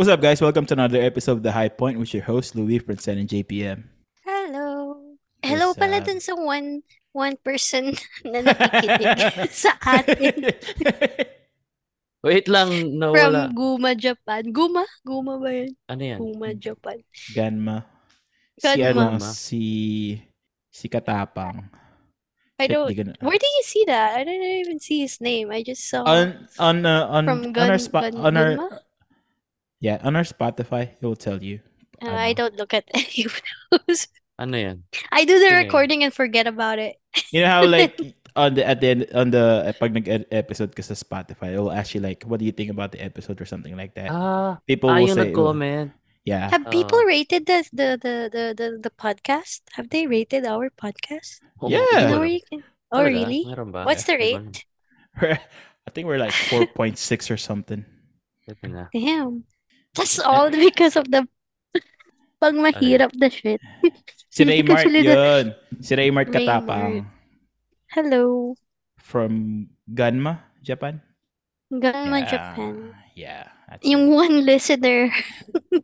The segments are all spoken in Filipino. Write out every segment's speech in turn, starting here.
What's up, guys? Welcome to another episode of The High Point with your host, Louis, Princeton, and JPM. Hello. Hello What's pala up? dun sa one one person na nakikinig sa atin Wait lang, from nawala. Guma, Japan. Guma? Guma ba yun? Ano yan? Guma, Japan. Ganma. Si Ganma. ano, si si Katapang. I don't... di ko na- Where did you see that? I didn't even see his name. I just saw... on on uh, on From on our spot on our Gunma? yeah on our Spotify it will tell you. Uh, I ano. don't look at any of those. Ano yan? I do the Sino yun? recording and forget about it. You know how like on the at the end on the pag nag episode ka sa Spotify it will ask you like what do you think about the episode or something like that. Ah, People ah will yung say nag-comment. Yeah. Have people Oh. rated the the, the the the the podcast? Have they rated our podcast? Oh, Yeah. You know where you can... Oh, Talaga? really? What's the Hindi ko rate? I think we're like 4.6 or something. alam. Damn. That's all because of the pag mahirap na shit. Si Hindi ko Raymart yun. Si Raymart Raymart. Katapang Hello. from Ganma, Japan. Ganma, Yeah. Japan. Yeah. That's Yung one listener.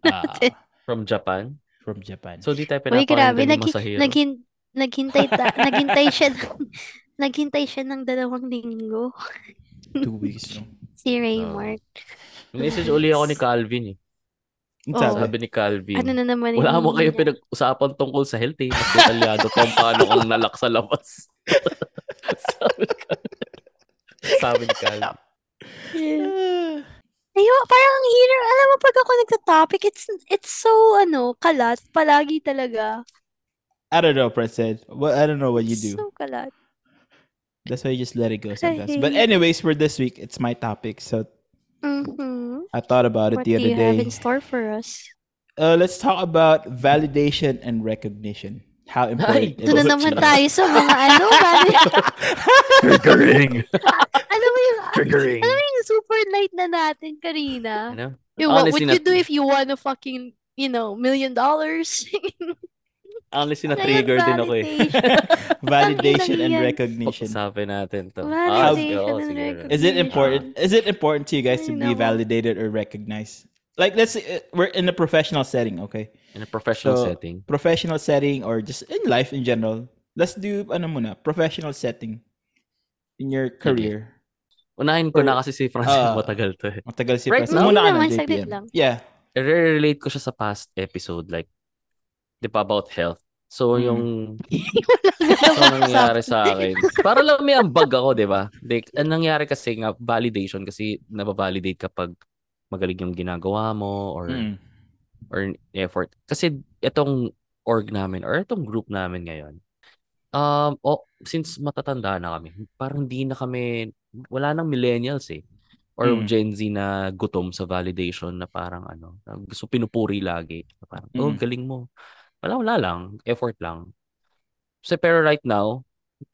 Ah, From Japan? from Japan. So, di tayo Uy, grabe. masahiro. naghin naghintay, ta- naghintay siya ng, naghintay siya ng dalawang linggo. Two weeks. No? Si Raymart. Message uli ako ni Calvin eh. Ang Oh. sabi, ni Calvin, Ano na naman wala mo kayo pinag-usapan tungkol sa health eh. Mas detalyado kung paano kang nalak sa labas. Sabi ni Calvin. Sabi ni Calvin. Yeah. Ayun, parang ang hirap. Alam mo, pag ako nagta-topic, it's, it's so, ano, kalat. Palagi talaga. I don't know, President. Well, I don't know what you do. So kalat. That's why you just let it go sometimes. But anyways, for this week, it's my topic. So Mm-hmm. I thought about it What the do other you have day. in store for us? Uh, let's talk about validation and recognition. How important Ay, it Ito na is. naman tayo sa mga ano, bali. Triggering! alam mo yung, Triggering! alam mo yung super light na natin kanina? Ano? Yung, what would you do if you won a fucking, you know, million dollars? Honestly, Ngayon, na-trigger din ako eh. validation and Ang inang yan. recognition. Pag-usapan natin to. Validation oo, and recognition. Is it important? Is it important to you guys to be validated or recognized? Like, let's say uh, we're in a professional setting, okay? In a professional So, setting. Professional setting or just in life in general. Let's do ano muna, professional setting in your career. Unahin ko na kasi si Francis Ah. matagal to eh. Matagal si Right President. now? Muna ka na, Naman, saglit JPM. lang. Yeah. I-relate ko siya sa past episode like, di ba about health? So, Mm. yung so, nangyari sa akin. Para lang may ambag ako, di ba? Like, ang nangyari kasi nga, validation kasi nababalidate kapag magaling yung ginagawa mo or Mm. or effort. Kasi itong org namin or itong group namin ngayon, um, oh, since matatanda na kami, parang di na kami, wala nang millennials eh. Or Mm. Gen Z na gutom sa validation na parang ano, gusto pinupuri lagi. Parang, oh, Mm. galing mo. Wala, wala lang. Effort lang. So, pero right now,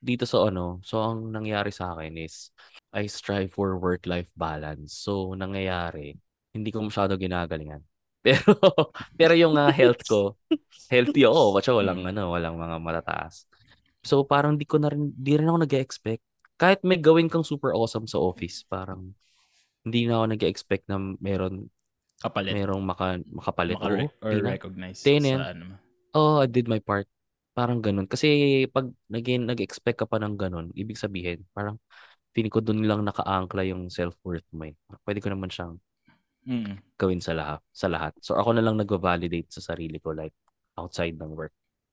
dito sa ano, so ang nangyari sa akin is, I strive for work-life balance. So, nangyayari, hindi ko masyado ginagalingan. Pero, pero yung ah, health ko, healthy ako, kasi walang, ano, walang mga matataas. So, parang di ko na rin, di rin ako nag-expect. Kahit may gawin kang super awesome sa office, parang, hindi na ako nag-expect na meron, Kapalit. merong maka, makapalit. Maka- Oo, or na. recognize yan. sa ano. Oh, I did my part. Parang ganun. Kasi pag naging nag-expect ka pa ng ganun, ibig sabihin, parang feeling ko doon lang naka-angkla yung self-worth mo eh. Pwede ko naman siyang Mm. gawin sa lahat. Sa lahat. So ako na lang nag-validate sa sarili ko like outside ng work.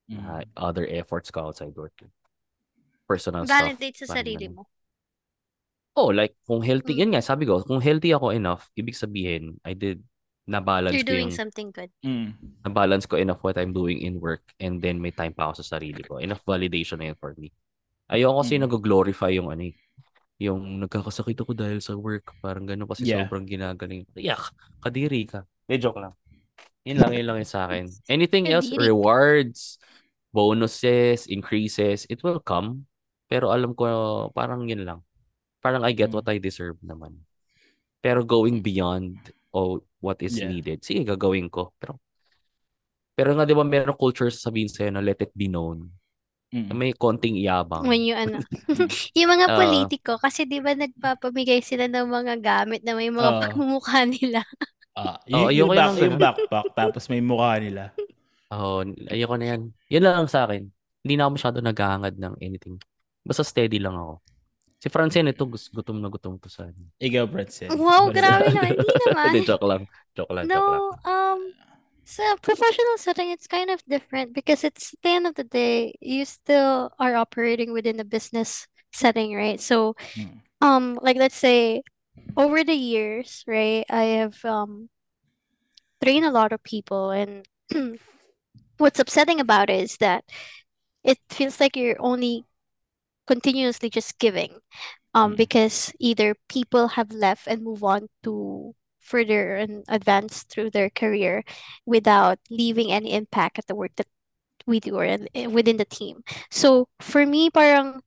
Mm. Uh, other efforts ko outside work. Personal stuff. Validate sa parang sarili mo. Oh, like kung healthy, Mm. yun nga, sabi ko, kung healthy ako enough, ibig sabihin, I did, na-balance You're ko doing yung something good. Mm. na-balance ko enough what I'm doing in work and then may time pa ako sa sarili ko. Enough validation na yun for me. Ayoko kasi Mm. nag-glorify yung ano eh, yung nagkakasakit ako dahil sa work. Parang gano'n kasi Yeah. sobrang ginagaling. Yak, kadiri ka. De, joke lang. Yun lang, yun lang yung sa akin. Anything else, Kadiri. rewards, bonuses, increases, it will come. Pero alam ko, parang yun lang. Parang I get Mm. what I deserve naman. Pero going beyond oh, what is Yeah. needed, sige, gagawin ko. Pero pero nga, di ba, meron culture sabihin sa'yo na let it be known. Mm. May konting iyabang. When you ano, Mm. yung mga Oo. politiko, kasi di ba nagpapamigay sila ng mga gamit na may mga Oo. pagmumukha nila. Ah, Oo, yung, yung, ayoko back, ng yung backpack, tapos may mukha nila. Oo, ayoko na yan. Yan lang sa akin. Hindi na ako masyado naghahangad ng anything. Basta steady lang ako. Si Francine, ito, gus- gutom na gutom to sa ano. Ikaw, Branson. Wow, What is grabe it? naman. Hindi naman. Hindi, joke lang. Joke lang, joke lang. No, um, sa professional setting, it's kind of different because it's at the end of the day, you still are operating within a business setting, right? So, Mm. um, like let's say over the years, right, I have um trained a lot of people, and what's upsetting about it is that it feels like you're only continuously just giving um Mm. because either people have left and move on to further and advance through their career without leaving any impact at the work that we do or eh, within the team. So for me, parang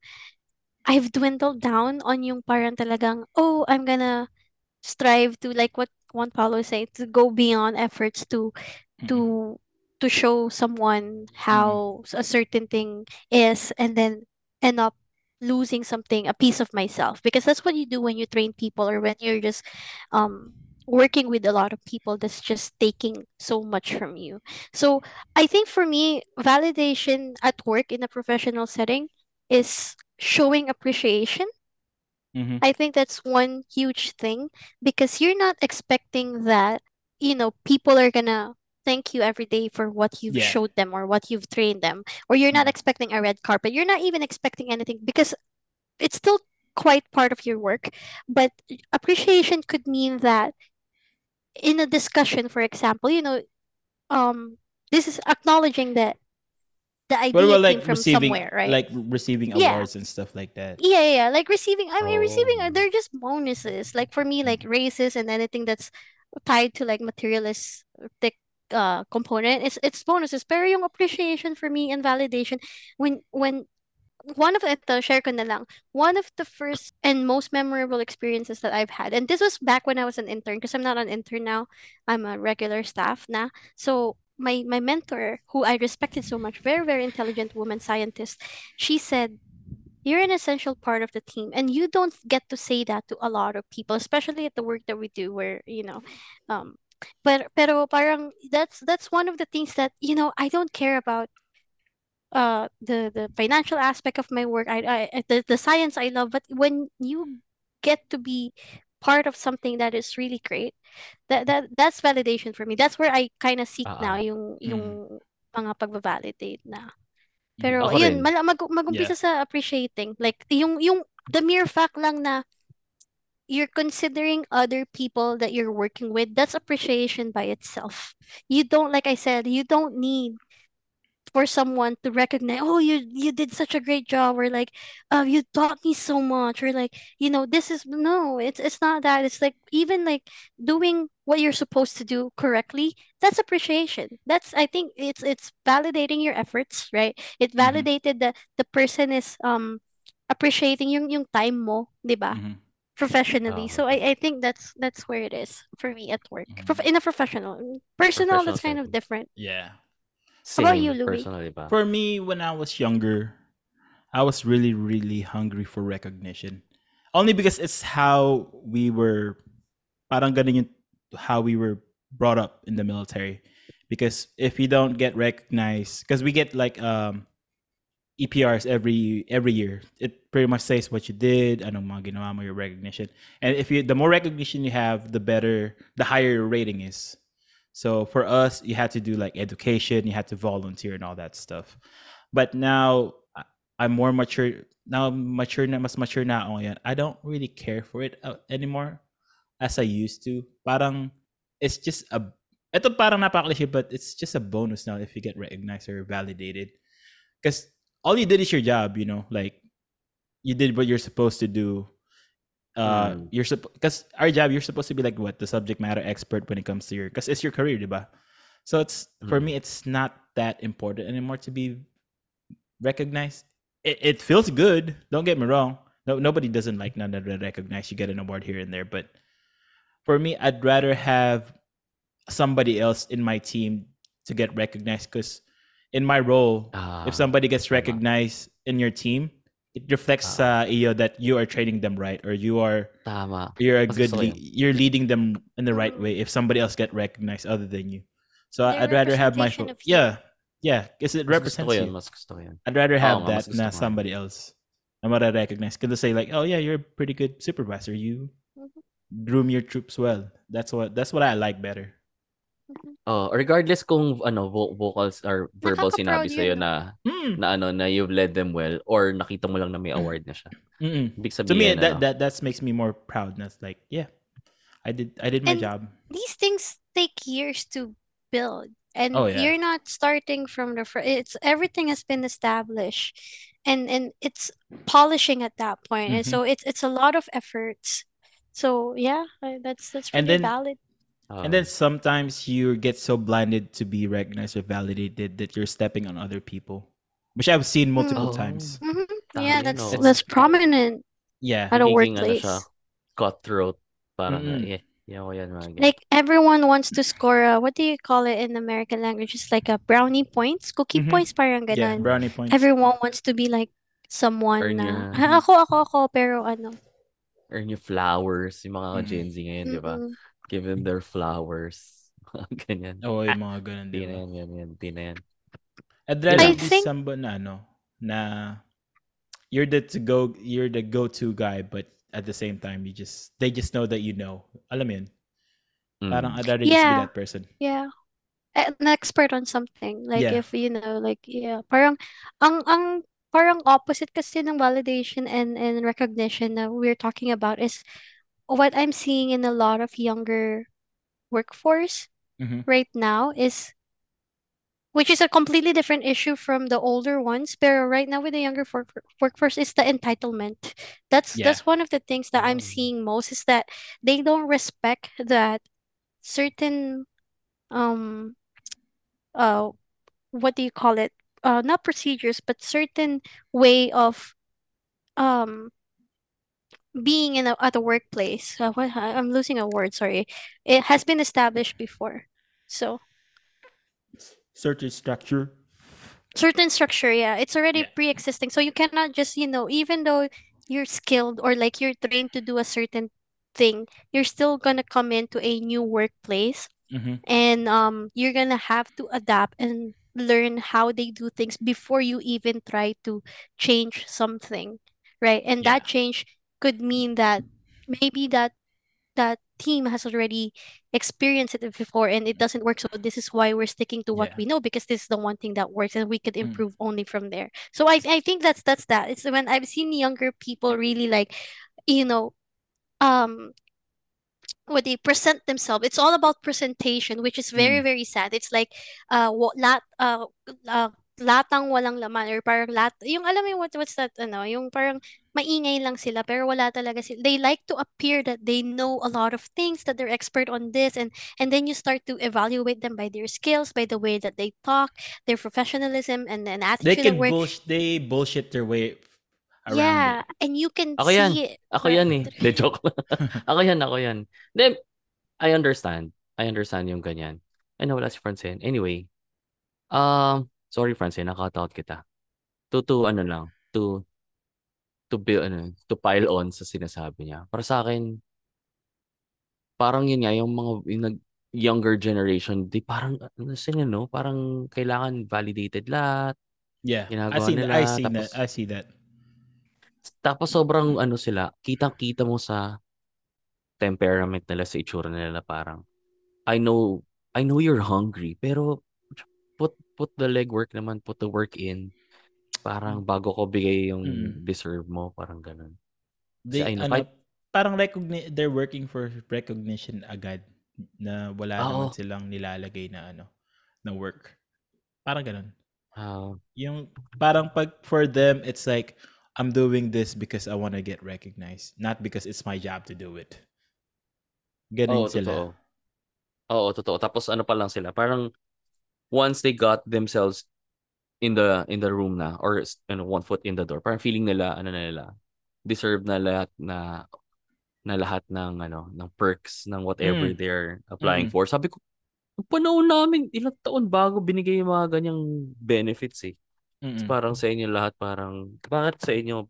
I've dwindled down on yung parang talagang, oh, I'm gonna strive to like what Juan Paulo is saying, to go beyond efforts to Mm. to to show someone how a certain thing is and then end up losing something a piece of myself. Because that's what you do when you train people or when you're just um working with a lot of people that's just taking so much from you. So i think for me validation at work in a professional setting is showing appreciation. Mhm. I think that's one huge thing because you're not expecting that, you know, people are gonna thank you every day for what you've Yeah. showed them or what you've trained them, or you're not Mm. expecting a red carpet. You're not even expecting anything because it's still quite part of your work. But appreciation could mean that in a discussion, for example, you know, um, this is acknowledging that the idea about came like from receiving, somewhere, right? like receiving Yeah. awards and stuff like that? Yeah, yeah. Like receiving, I mean, receiving, Oh. they're just bonuses. Like for me, like raises and anything that's tied to like materialistic uh component, it's it's bonuses. Pero yung appreciation for me and validation, when when one of ito, share ko na lang. One of the first and most memorable experiences that I've had, and this was back when I was an intern, because I'm not an intern now. I'm a regular staff na. So my my mentor, who I respected so much, very very intelligent woman scientist, she said, "You're an essential part of the team, and you don't get to say that to a lot of people, especially at the work that we do, where you know." Um, but pero parang that's that's one of the things that you know I don't care about uh the the financial aspect of my work I, I the, the science I love but when you get to be part of something that is really great that that that's validation for me that's where I kind of seek now Ah. yung yung mga pagbabalidate na Mm. pero Ako yun rin. mal mag magumpisa sa appreciating like yung yung the mere fact lang na you're considering other people that you're working with that's appreciation by itself. You don't like I said you don't need for someone to recognize oh you you did such a great job or like uh you taught me so much or like you know this is no it's it's not that. It's like even like doing what you're supposed to do correctly that's appreciation. That's I think it's it's validating your efforts right? It Mhm. validated that the person is um appreciating yung yung time mo di ba? Mhm. Professionally Ah, so I I think that's that's where it is for me at work Prof- in a professional personal Professional that's kind of different Yeah. How about you, Louis? personally? For me, when I was younger, I was really, really hungry for recognition. Only because it's how we were, parang ganun yung, how we were brought up in the military. Because if you don't get recognized, because we get like um EPRs every every year, it pretty much says what you did, anong mga ginawa mo, your recognition. And if you, the more recognition you have, the better, the higher your rating is. So for us, you had to do like education, you had to volunteer and all that stuff. But now I'm more mature. Now mature na, mas mature na ako. I don't really care for it uh, anymore as I used to. Parang it's just a ito parang napaka-cliche, but it's just a bonus now if you get recognized or validated. Because all you did is your job, you know, like you did what you're supposed to do. Uh, Mm. you're supposed because our job you're supposed to be like what the subject matter expert when it comes to your because it's your career, diba? So it's for Mm. me, it's not that important anymore to be recognized. It, it feels good. Don't get me wrong. No, nobody doesn't like none of the recognize. You get an award here and there, but for me, I'd rather have somebody else in my team to get recognized because in my role, Ah, if somebody gets tama. recognized in your team, it reflects Ah. sa iyo that you are training them right or you are Tama. you're a Mas good le- you're leading them in the right way if somebody else get recognized other than you. So They're I'd rather have my fo- yeah yeah because it Mas represents yun. you. Mas gusto ko yun. I'd rather have nga, mas that gusto na ko nga. somebody else. I'm gonna recognize because they say like, oh yeah, you're a pretty good supervisor. You Mhm. groom your troops well. That's what that's what I like better. Oh, regardless kung ano vo- vocals or verbal Nakaka-proud sinabi sa iyo yun, na Mm. na ano na you've led them well or nakita mo lang na may award na siya. Mm-mm. Ibig To me, that ano. that that makes me more proud. That's like, yeah, I did I did my And job. these things take years to build and Oh, yeah. you're not starting from the front it's everything has been established and and it's polishing at that point and Mhm. so it's it's a lot of efforts so yeah that's that's And then- valid And then sometimes you get so blinded to be recognized or validated that you're stepping on other people, which I've seen multiple Oh. times. Mhm. Yeah that's oo. that's prominent Yeah. at a Nagiging ano workplace siya, cutthroat. Parang, Mm-mm. yeah, yan ko yan, mga like everyone wants to score a, what do you call it in American language it's like a brownie points cookie Mhm. points parang Yeah. ganon Brownie points. everyone wants to be like someone Earn na your- "Ah, ako ako ako pero ano Earn your flowers, yung mga Mhm. Gen Z ngayon, di ba? Give them their flowers. ganyan. Oh, yung mga ganun, Di di ba? yan, yan, yan. Di. I'd rather I be think- somebody na ano, na you're the to go you're the go-to guy but at the same time you just they just know that you know. Alam mo yun? Mm. Parang I'd rather just be that person. Yeah. An expert on something. Like Yeah. if you know, like yeah, parang ang ang parang opposite kasi ng validation and and recognition that we're talking about is what I'm seeing in a lot of younger workforce Mhm. right now is which is a completely different issue from the older ones. But right now with the younger work, workforce is the entitlement. That's Yeah. that's one of the things that I'm Oh. seeing most is that they don't respect that certain um uh what do you call it? Uh not procedures, but certain way of um being in a at a workplace. Uh, what I'm losing a word, sorry. It has been established before. So Certain structure. certain structure yeah it's already Yeah. pre-existing so you cannot just you know even though you're skilled or like you're trained to do a certain thing you're still gonna come into a new workplace Mhm. and um you're gonna have to adapt and learn how they do things before you even try to change something right and that change could mean that maybe that that team has already experienced it before and it doesn't work so this is why we're sticking to what Yeah. we know because this is the one thing that works and we could Mm. improve only from there so i i think that's that's that it's when i've seen younger people really like you know um what they present themselves it's all about presentation which is very Mm. very sad it's like uh wa- lat uh, uh latang walang laman or parang lat yung alam mo what what's that ano yung parang maingay lang sila pero wala talaga sila they like to appear that they know a lot of things that they're expert on this and and then you start to evaluate them by their skills by the way that they talk their professionalism and and They attitude at can work bullsh- they bullshit their way around yeah it. and you can Ako yan. see it Ako yan eh. De, joke lang. ako yan, ako yan. Then, I understand. I understand yung ganyan. Ay, nawala si Francine. Anyway, um, sorry Francine, nakataot kita. To, to, ano lang, to, to build, ano, to pile on sa sinasabi niya. Para sa akin, parang yun nga, yung mga, yung nag, younger generation, di parang, ano sila, no? Parang kailangan validated lahat. Yeah. I see nila, I see that. tapos- I see that. Tapos sobrang ano sila, kitang-kita mo sa temperament nila, sa itsura nila na parang, I know, I know you're hungry, pero put put the legwork naman, put the work in. Parang bago ko bigay yung Mm. deserve mo, parang ganun. They I know, ano, kahit- parang recogni- they're working for recognition agad na wala Oo. naman silang nilalagay na ano na work. Parang ganun. Ah, Yung parang pag for them it's like I'm doing this because I want to get recognized, not because it's my job to do it. Ganun oo, sila. totoo. Oo, totoo. Tapos ano pa lang sila, parang once they got themselves in the in the room na or ano, one foot in the door, parang feeling nila ano na nila, deserve na lahat na na lahat ng ano ng perks ng whatever Mm. they're applying Mm. for. Sabi ko, panahon namin, ilang taon bago binigay yung mga ganyang benefits eh. Mm-mm. parang sa inyo lahat, parang, bakit sa inyo,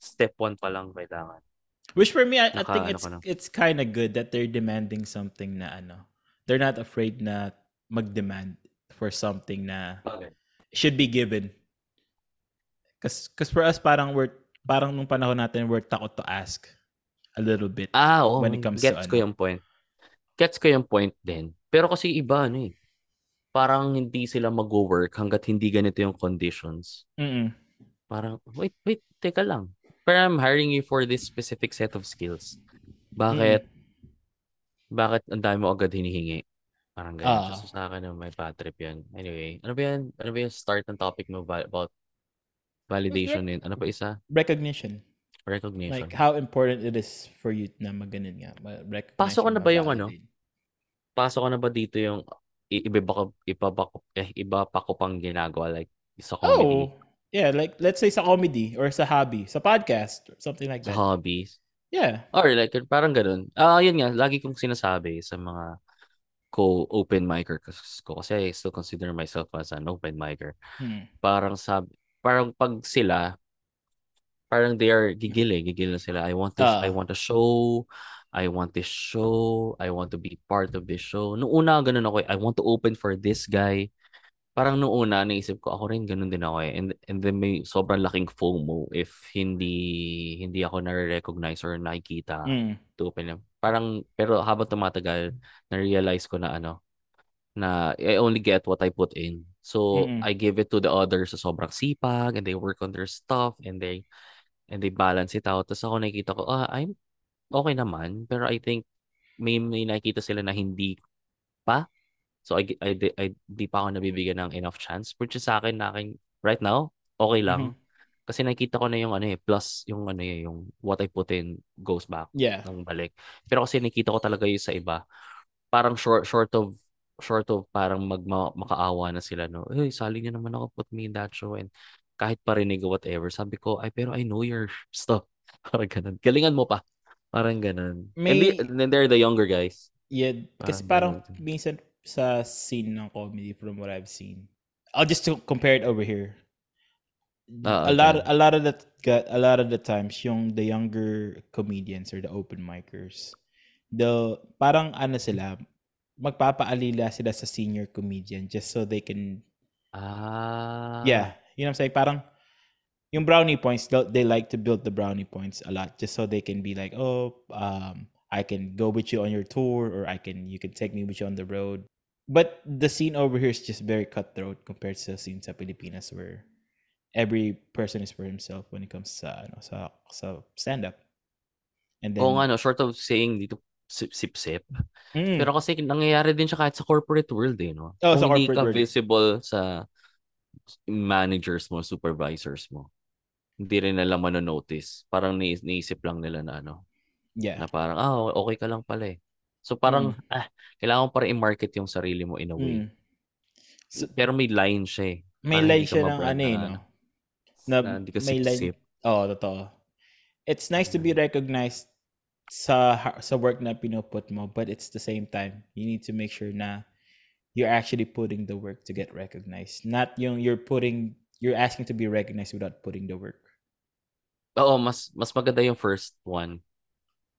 step one pa lang kailangan? Which for me, I, I Naka- think ano it's ka na? it's kind of good that they're demanding something na ano. They're not afraid na mag-demand for something na Okay. Should be given. Cause, cause for us, parang we're, parang nung panahon natin, we're takot to ask a little bit. Ah, oo. When it comes to Gets ko ano. yung point. Gets ko yung point din. Pero kasi iba, ano eh. Parang hindi sila mag-work hanggat hindi ganito yung conditions. Mm-mm. Parang, wait, wait, teka lang. Pero I'm hiring you for this specific set of skills. Bakit, bakit ang dami mo agad hinihingi? Parang ganyan. Ah. So, sa akin, may bad trip yan. Anyway, ano ba yan? Ano ba yung start ng topic mo ba- about validation yun? Ano pa isa? Recognition. Recognition. Like how important it is for you na maganon nga. ma- recognize Pasok yung na ba yung ano? Pasok ko na ba dito yung i- iba ba ko, iba ba ko, eh, iba pa ko pang ginagawa like sa comedy, Oh, yeah. Like, let's say sa comedy or sa hobby, sa podcast, or something like sa that. hobbies? Yeah. Or like, parang ganun. Ah, yun nga, lagi kong sinasabi sa mga co-open micer ko kasi I still consider myself as an open micer. Hmm. Parang sab parang pag sila parang they are gigil eh, gigil na sila. I want this, Ah. I want a show, I want this show, I want to be part of this show. Noong una, ganun ako eh, I want to open for this guy. Parang noong una, naisip ko, ako rin ganun din ako eh. And, and then may sobrang laking FOMO if hindi hindi ako na-recognize or nakikita Mm. to open lang. Parang, pero habang tumatagal, na-realize ko na ano, na I only get what I put in. So, Mm-mm. I give it to the others sa sobrang sipag and they work on their stuff and they and they balance it out. Tapos ako nakikita ko, ah, I'm okay naman. Pero I think may, may nakikita sila na hindi pa. So, I, I, I, I di pa ako nabibigyan ng enough chance. Which is sa akin, na akin, right now, okay lang. Kasi nakikita ko na yung ano eh, plus yung ano eh, yung what I put in goes back Yeah. ng balik. Pero kasi nakita ko talaga yung sa iba, parang short short of short of parang mag ma- makaawa na sila no. Hey, sali niyo naman ako put me in that show and kahit parinig o whatever, sabi ko, ay pero I know your stuff. Parang ganun. Galingan mo pa. Parang ganun. And, May- the- and then they're the younger guys. Yeah, kasi Parang ganun. minsan sa scene ng comedy from what I've seen. I'll just compare it over here. Ah, a lot okay. a lot of the a lot of the times yung the younger comedians or the open micers the parang ano sila magpapaalila sila sa senior comedian just so they can Ah. yeah you know what I'm saying parang yung brownie points they, they like to build the brownie points a lot just so they can be like oh um I can go with you on your tour or I can you can take me with you on the road but the scene over here is just very cutthroat compared to the scene sa Pilipinas where every person is for himself when it comes sa ano sa sa stand up and then Oo nga no, short of saying dito sip sip sip. Mm. Pero kasi nangyayari din siya kahit sa corporate world eh, no? Oh, sa Kung hindi corporate ka world. visible sa managers mo, supervisors mo, hindi rin nila manonotice. Parang nais- naisip lang nila na ano, yeah na parang, ah, okay ka lang pala eh. So parang, ah, kailangan mo pa rin i-market yung sarili mo in a way. Mm. So, Pero may line siya eh. may Parang line hindi siya ng ano eh no. Na, Na hindi ka may line sip-sip. oh totoo it's nice to be recognized sa sa work na pinuput mo but it's the same time you need to make sure na you're actually putting the work to get recognized not yung you're putting you're asking to be recognized without putting the work Oo, mas mas maganda yung first one.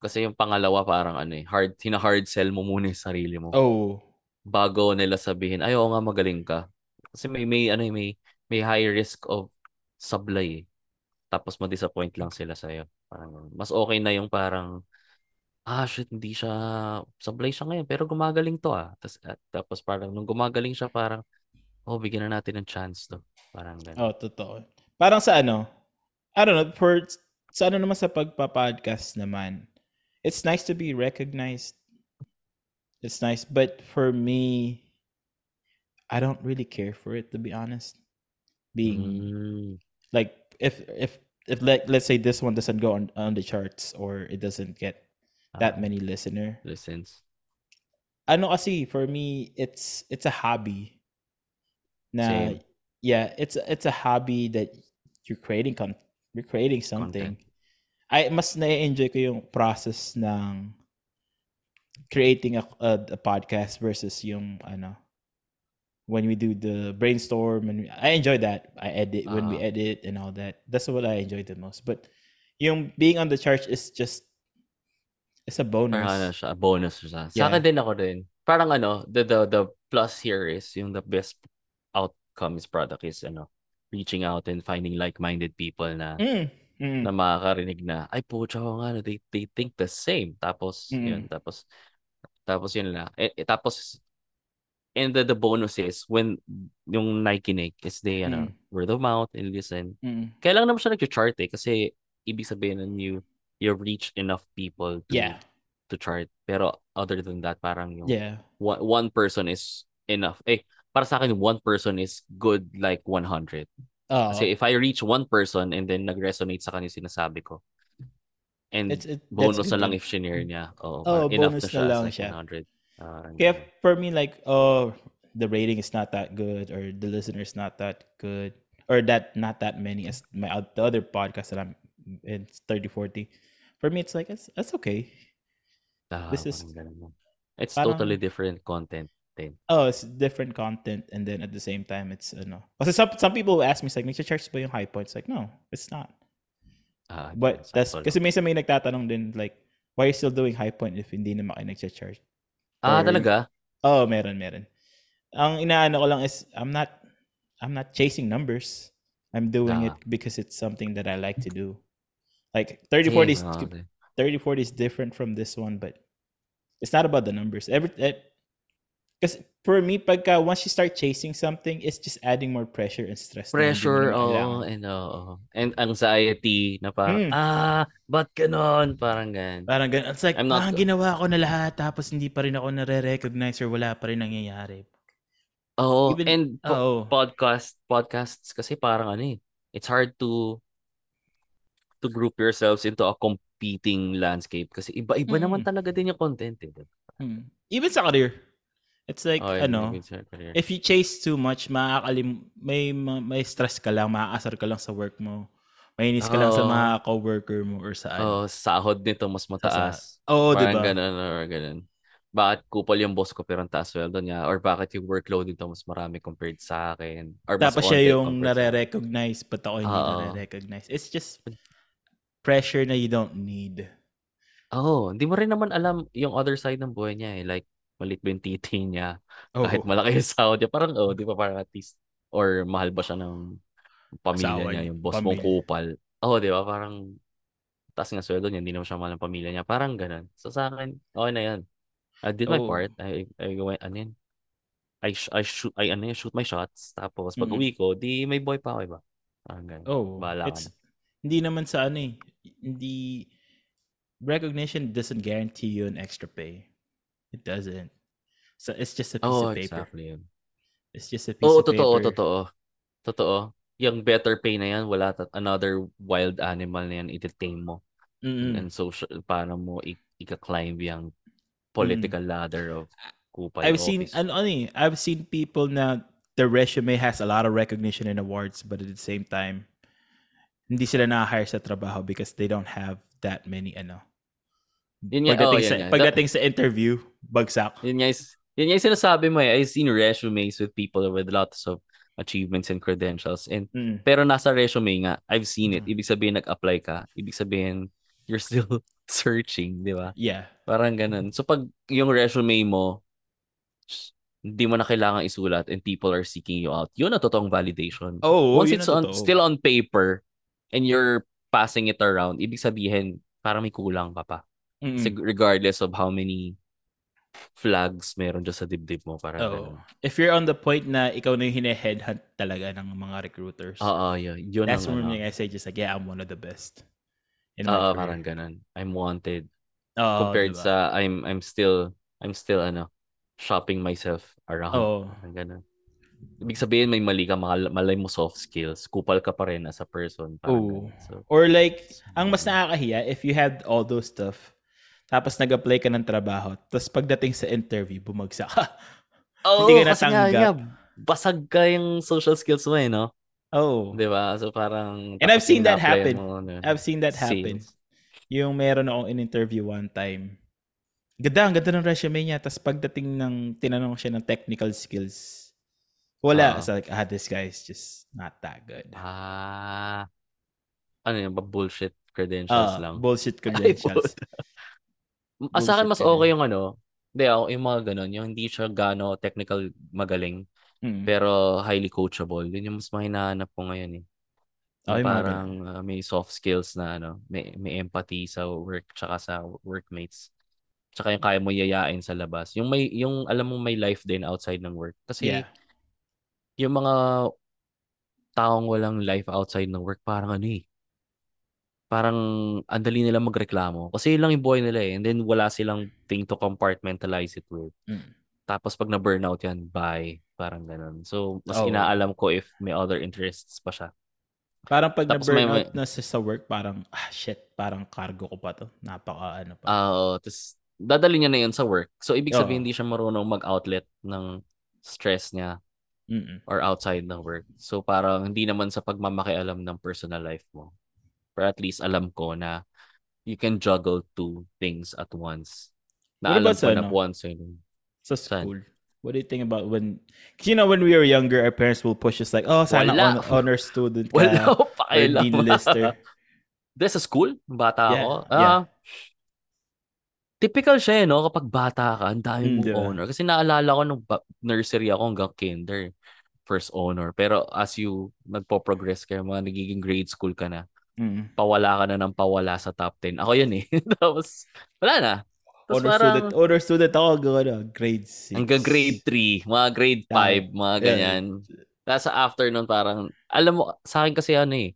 Kasi yung pangalawa parang ano eh, hard, hina-hard sell mo muna yung sarili mo. oh bago nila sabihin, ay, oo nga, magaling ka. Kasi may, may, ano, eh, may, may high risk of sablay. eh. Tapos ma-disappoint lang sila sa'yo. Parang, mas okay na yung parang, ah, shit, hindi siya, sablay siya ngayon, pero gumagaling to ah. Tapos, at, tapos parang, nung gumagaling siya, parang, oh, bigyan na natin ng chance to. Parang ganun. oh totoo parang sa ano I don't know for sa ano naman sa pagpa-podcast naman it's nice to be recognized it's nice but for me I don't really care for it to be honest being Mm, like if if if like let's say this one doesn't go on on the charts or it doesn't get that ah, many listener. Listens. ano kasi for me it's it's a hobby. Na Same. yeah it's it's a hobby that you're creating con- you're creating something. I mas na-enjoy ko yung process ng creating a, a, a podcast versus yung ano when we do the brainstorm and I enjoy that. I edit when we Ah. edit and all that. That's what I enjoy the most. But yung being on the charts is just it's a bonus. Parang ano siya, bonus siya. Sa Yeah. akin din ako din. Parang ano, the, the, the plus here is yung the best outcomes product is ano, reaching out and finding like-minded people na Mm, mm. na makakarinig na, ay po, tsaka nga, they, they think the same. Tapos, Mm. yun, tapos, tapos yun lang. Eh, eh, tapos, and the, the bonus is, when yung nakikinig is they, ano, Mm. word of mouth and listen. Mm. Kaya lang naman siya nag-chart eh, kasi ibig sabihin nun you, you reach enough people to, Yeah. to chart. Pero other than that, parang yung Yeah. one, one person is enough. Eh, para sa akin, one person is good like 100. Oh, Kasi if I reach one person and then nag-resonate sa kanya sinasabi ko, and it's it, bonus na lang if shinare niya. Oo, parang enough bonus na na siya lang siya. 100. Kaya ganun. for me, like, oh, the rating is not that good, or the listeners not that good, or that not that many as my the other podcast that I'm it's 30, 40. For me, it's like it's that's okay. Ah, this is. It's parang- totally different content din. Oh, it's different content, and then at the same time, it's ano. Kasi some some people ask me, like, nag-charge ba yung high points? Like, no, it's not. Ah, But that's kasi lang. minsan may nagtatanong din like, why are you still doing high point if hindi naman kayo nag-charge? Ah, or- talaga? Oh, meron, meron. Ang inaano ko lang is I'm not I'm not chasing numbers. I'm doing Ah. it because it's something that I like to do. Like 30 40 is Same, ah, okay. 30 40 is different from this one, but it's not about the numbers. Every because for me, pagka once you start chasing something, it's just adding more pressure and stress. Pressure, kailangan. and oo. And anxiety na parang, Mm. ah, ba't ganon? Parang ganun. Parang ganun. It's like, I'm not- ah, ginawa ko na lahat tapos hindi pa rin ako nare-recognize or wala pa rin nangyayari. Oo, Even- and po- Oo. podcast podcasts kasi parang ano eh, it's hard to to group yourselves into a competing landscape kasi iba-iba naman Mm. talaga din yung content eh. Hmm. Even sa career. It's like, Oh, ano, if you chase too much, makakalim, may, ma- may stress ka lang, maaasar ka lang sa work mo. Mainis ka lang sa mga co-worker mo or sa ano. Oh, sahod nito mas mataas. Oo, di parang ba? ganun or ganun. Bakit kupal yung boss ko pero ang taas sweldo niya? Or bakit yung workload nito mas marami compared sa akin? Or Tapos siya yung nare-recognize, but ako hindi Oo. nare-recognize. It's just pressure na you don't need. Oo, hindi mo rin naman alam yung other side ng buhay niya eh. Like, malit ba yung titi niya? Oh, Kahit malaki yung sahod niya. Parang, oh, di ba parang at least, or mahal ba siya ng pamilya Asawa niya, yung boss mong pamilya. kupal. Oo, di ba? Parang, taas nga sweldo niya, hindi naman siya mahal ng pamilya niya. Parang ganun. So sa akin, okay na yan. I did my Oh. part. I, I, went, ano yun? I, sh- I shoot, I, ano yun, shoot my shots. Tapos, pag Mm-mm. uwi ko, di may boy pa ako, iba. Parang ganun. Oh, Bahala ka it's, na. hindi naman sa ano eh. Hindi, recognition doesn't guarantee you an extra pay. It doesn't. So it's just a piece Oo, of paper. exactly. It's just a piece Oo, of totoo, paper. totoo. Totoo. Yung better pay na yan, wala ta- another wild animal na yan, iti-tame mo. Mm-mm. And social, paano mo i- ika-climb yung political ladder of kupal I've seen office. ano, ano eh, I've seen people na their resume has a lot of recognition and awards but at the same time hindi sila na-hire sa trabaho because they don't have that many ano. Yun nga, pagdating oh, sa yun nga. pagdating sa interview, bagsak. Yun nga, yun nga yung sinasabi mo eh. I've seen resumes with people with lots of achievements and credentials. And Mm. pero nasa resume nga, I've seen it. Mm. Ibig sabihin nag-apply ka. Ibig sabihin you're still searching, di ba? Yeah. Parang ganun. So pag yung resume mo, hindi mo na kailangan isulat and people are seeking you out, yun ang totoong validation. Oh, Once it's on, still on paper and you're passing it around, ibig sabihin, parang may kulang ka pa. Sig- regardless of how many flags meron dyan sa dibdib mo. Parang Oh. ganun. If you're on the point na ikaw na yung hine-headhunt talaga ng mga recruiters. Oo, yun. Yun that's when ano. I say just like, yeah, I'm one of the best. Oo, career. parang ganun. I'm wanted. Oo, compared diba? sa I'm I'm still I'm still ano shopping myself around. Oo. Parang ganun. Ibig sabihin may mali ka, mal- malay mo soft skills, kupal ka pa rin as a person. Parang. So, Or like, ang mas nakakahiya, if you had all those stuff, tapos nag-apply ka ng trabaho, tapos pagdating sa interview, bumagsak ka. oh, Hindi ka kasi nga, natanggap. nga, basag ka yung social skills mo eh, no? Oh. Di ba? So parang... And I've seen that happen. mo, I've seen that happen. sales. Yung meron akong in-interview one time Ganda, ang ganda ng resume niya. Tapos pagdating ng, tinanong siya ng technical skills, wala. Oo. It's like, ah, this guy is just not that good. Ah. Ano yun ba? Bullshit credentials Ah, lang. bullshit Ay, credentials. Ah, sa akin, mas Bullshit okay yung ano. Hindi, ako, yung mga ganun. Yung hindi siya gano technical magaling. Mm. Pero highly coachable. Yun yung mas mahinahanap ko ngayon eh. Mga parang ah, may soft skills na ano, may, may empathy sa work tsaka sa workmates. Tsaka yung kaya mo yayain sa labas. Yung may yung alam mo may life din outside ng work. Kasi Yeah. yung mga taong walang life outside ng work parang ano eh. Parang ang dali nila magreklamo. Kasi yun lang yung buhay nila eh. And then wala silang thing to compartmentalize it with. Mm. Tapos pag na-burnout yan, bye. Parang ganun. So, mas Oo. inaalam ko if may other interests pa siya. Parang pag Tapos may- na-burnout na siya sa work, parang, ah, shit, parang cargo ko pa to. Napaka, ano pa. Ah, oo. Tapos, dadali niya na yun sa work. So, ibig sabihin, Oo. hindi siya marunong mag-outlet ng stress niya Mm-mm. or outside ng work. So, parang hindi naman sa pagmamakialam ng personal life mo. Pero at least alam ko na you can juggle two things at once. Na What alam ko sa na ano? once yun. Sa Saan? school. What do you think about when, you know, when we were younger, our parents will push us like, oh, sana Wala. hon- honor student ka. Wala or pakialam. dean lister. Di, sa school? Bata Yeah, ako? yeah. Ah, typical siya eh, no? Kapag bata ka, ang dami Mm, mong diba? honor. Kasi naalala ko nung nursery ako hanggang kinder, first honor. Pero as you nagpo-progress kayo, mga nagiging grade school ka na, Mm. pawala ka na ng pawala sa top 10. Ako yun eh. Tapos, wala na. Tapos Honor parang, student, honor student ako, ano, grade 6. hanggang grade 3, mga grade 5, mga Yeah. ganyan. Tapos sa afternoon, parang, alam mo, sa akin kasi ano eh,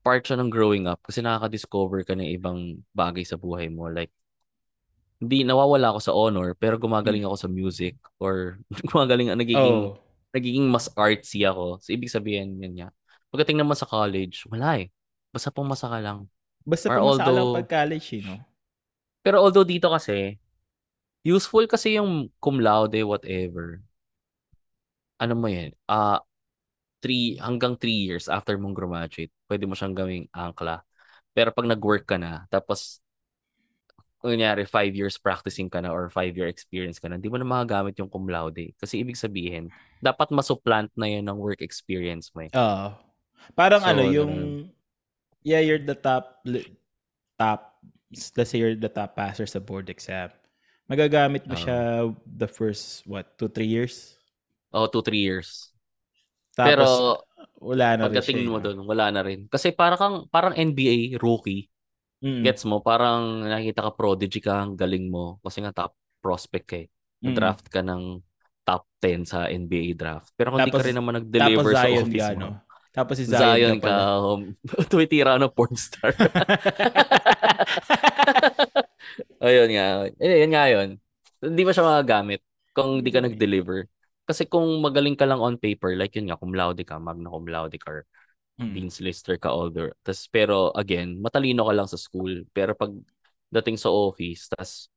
part siya ng growing up kasi nakaka-discover ka ng ibang bagay sa buhay mo. Like, hindi, nawawala ako sa honor, pero gumagaling ako sa music or gumagaling, nagiging, Oh. nagiging mas artsy ako. So, ibig sabihin, yun niya. Pagdating naman sa college, wala eh. Basta pumasa ka lang. Basta Or pumasa ka lang although- pag college, you know? Pero although dito kasi, useful kasi yung cum laude, whatever. Ano mo yan? Ah, three, hanggang three years after mong graduate, pwede mo siyang gawing angkla. Pero pag nag-work ka na, tapos, kunyari, five years practicing ka na or five year experience ka na, hindi mo na magagamit yung cum laude. Kasi ibig sabihin, dapat masupplant na yun ng work experience mo eh. Oo. Parang So, ano, yung, yeah, you're the top, top, let's say you're the top passer sa board exam. Magagamit mo Oo. siya the first, what, two, three years? Oh, two, three years. Tapos, Pero, wala na rin siya. pagdating eh, mo no? doon, wala na rin. Kasi parang kang, parang NBA rookie, Mm, Gets mo? Parang nakita ka prodigy ka, ang galing mo. Kasi nga top prospect ka eh. mm. Draft ka ng top 10 sa NBA draft. Pero kung hindi ka rin naman nag-deliver sa office ka, mo. Tapos si Zion, Zion, ka. ka um, tumitira ng porn star. Ayun nga. Eh, yun nga yun. Hindi mo siya magagamit kung hindi ka nag-deliver. Kasi kung magaling ka lang on paper, like yun nga, cum laude ka, magna cum laude ka, Mm. Dean's Lister ka older. Tas, pero again, matalino ka lang sa school. Pero pag dating sa office, tas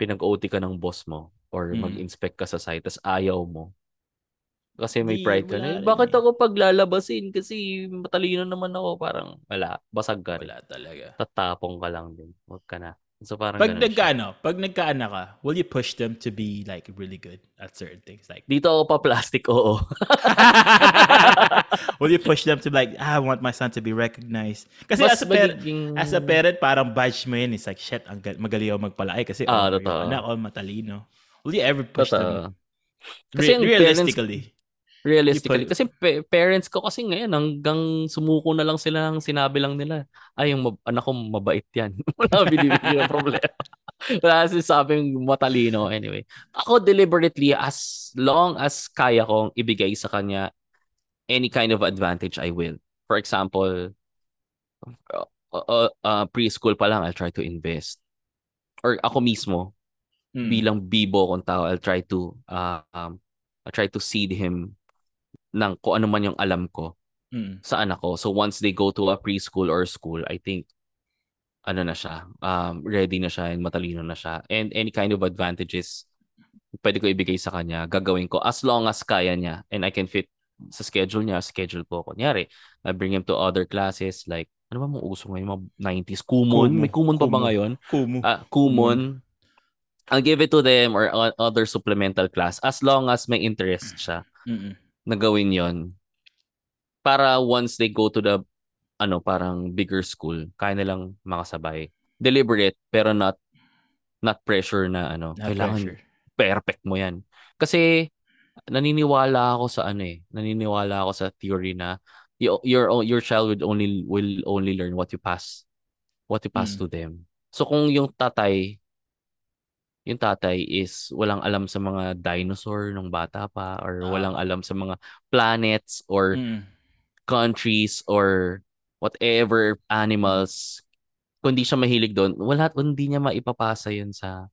pinag-OT ka ng boss mo or Mm. mag-inspect ka sa site, tas ayaw mo. Kasi may Di, pride ka na, "Eh, bakit eh." ako paglalabasin? Kasi matalino naman ako. Parang, wala, basag ka rin. Wala talaga. Tatapong ka lang din. Huwag ka na. So parang Pag nagkaano, pag nagkaana ka, will you push them to be like really good at certain things? Like, Dito ako pa plastic, oo. will you push them to like, ah, I want my son to be recognized? Kasi Mas as a parent, magiging- as a parent, parang badge mo yun. It's like, shit, ang gal- magaling ako magpalaki kasi Ah, oh, anak ko matalino. Will you ever push Totoo. them? Kasi ang parents- realistically. Kasi pa- parents ko kasi ngayon, hanggang sumuko na lang sila ng sinabi lang nila, ay, yung mab- anak ko mabait yan. Wala binibigyan ng problema. Wala sinasabing matalino. Anyway, ako deliberately, as long as kaya kong ibigay sa kanya any kind of advantage, I will. For example, uh, uh, uh, preschool pa lang, I'll try to invest. Or ako mismo, Mm. bilang bibo kong tao, I'll try to uh, um, I'll try to seed him ng kung ano man yung alam ko Mm. sa anak ko. So once they go to a preschool or school, I think ano na siya, um, ready na siya and matalino na siya. And any kind of advantages pwede ko ibigay sa kanya, gagawin ko as long as kaya niya and I can fit sa schedule niya, schedule ko. Kunyari, I bring him to other classes like, ano ba mong uso ngayon, mga 90s? Kumon? Kumu. May kumon pa ba ngayon? Kumu. Ah, kumon. I'll give it to them or other supplemental class as long as may interest siya Mm-mm. Na gawin yon para once they go to the ano parang bigger school kaya nilang makasabay deliberate pero not not pressure na ano Na kailangan pressure. perfect mo yan kasi naniniwala ako sa ano eh naniniwala ako sa theory na your your child would only will only learn what you pass what you pass Mm. to them so kung yung tatay yung tatay is walang alam sa mga dinosaur nung bata pa or Ah. walang alam sa mga planets or Mm. countries or whatever animals kung di siya mahilig doon wala hindi niya maipapasa yun sa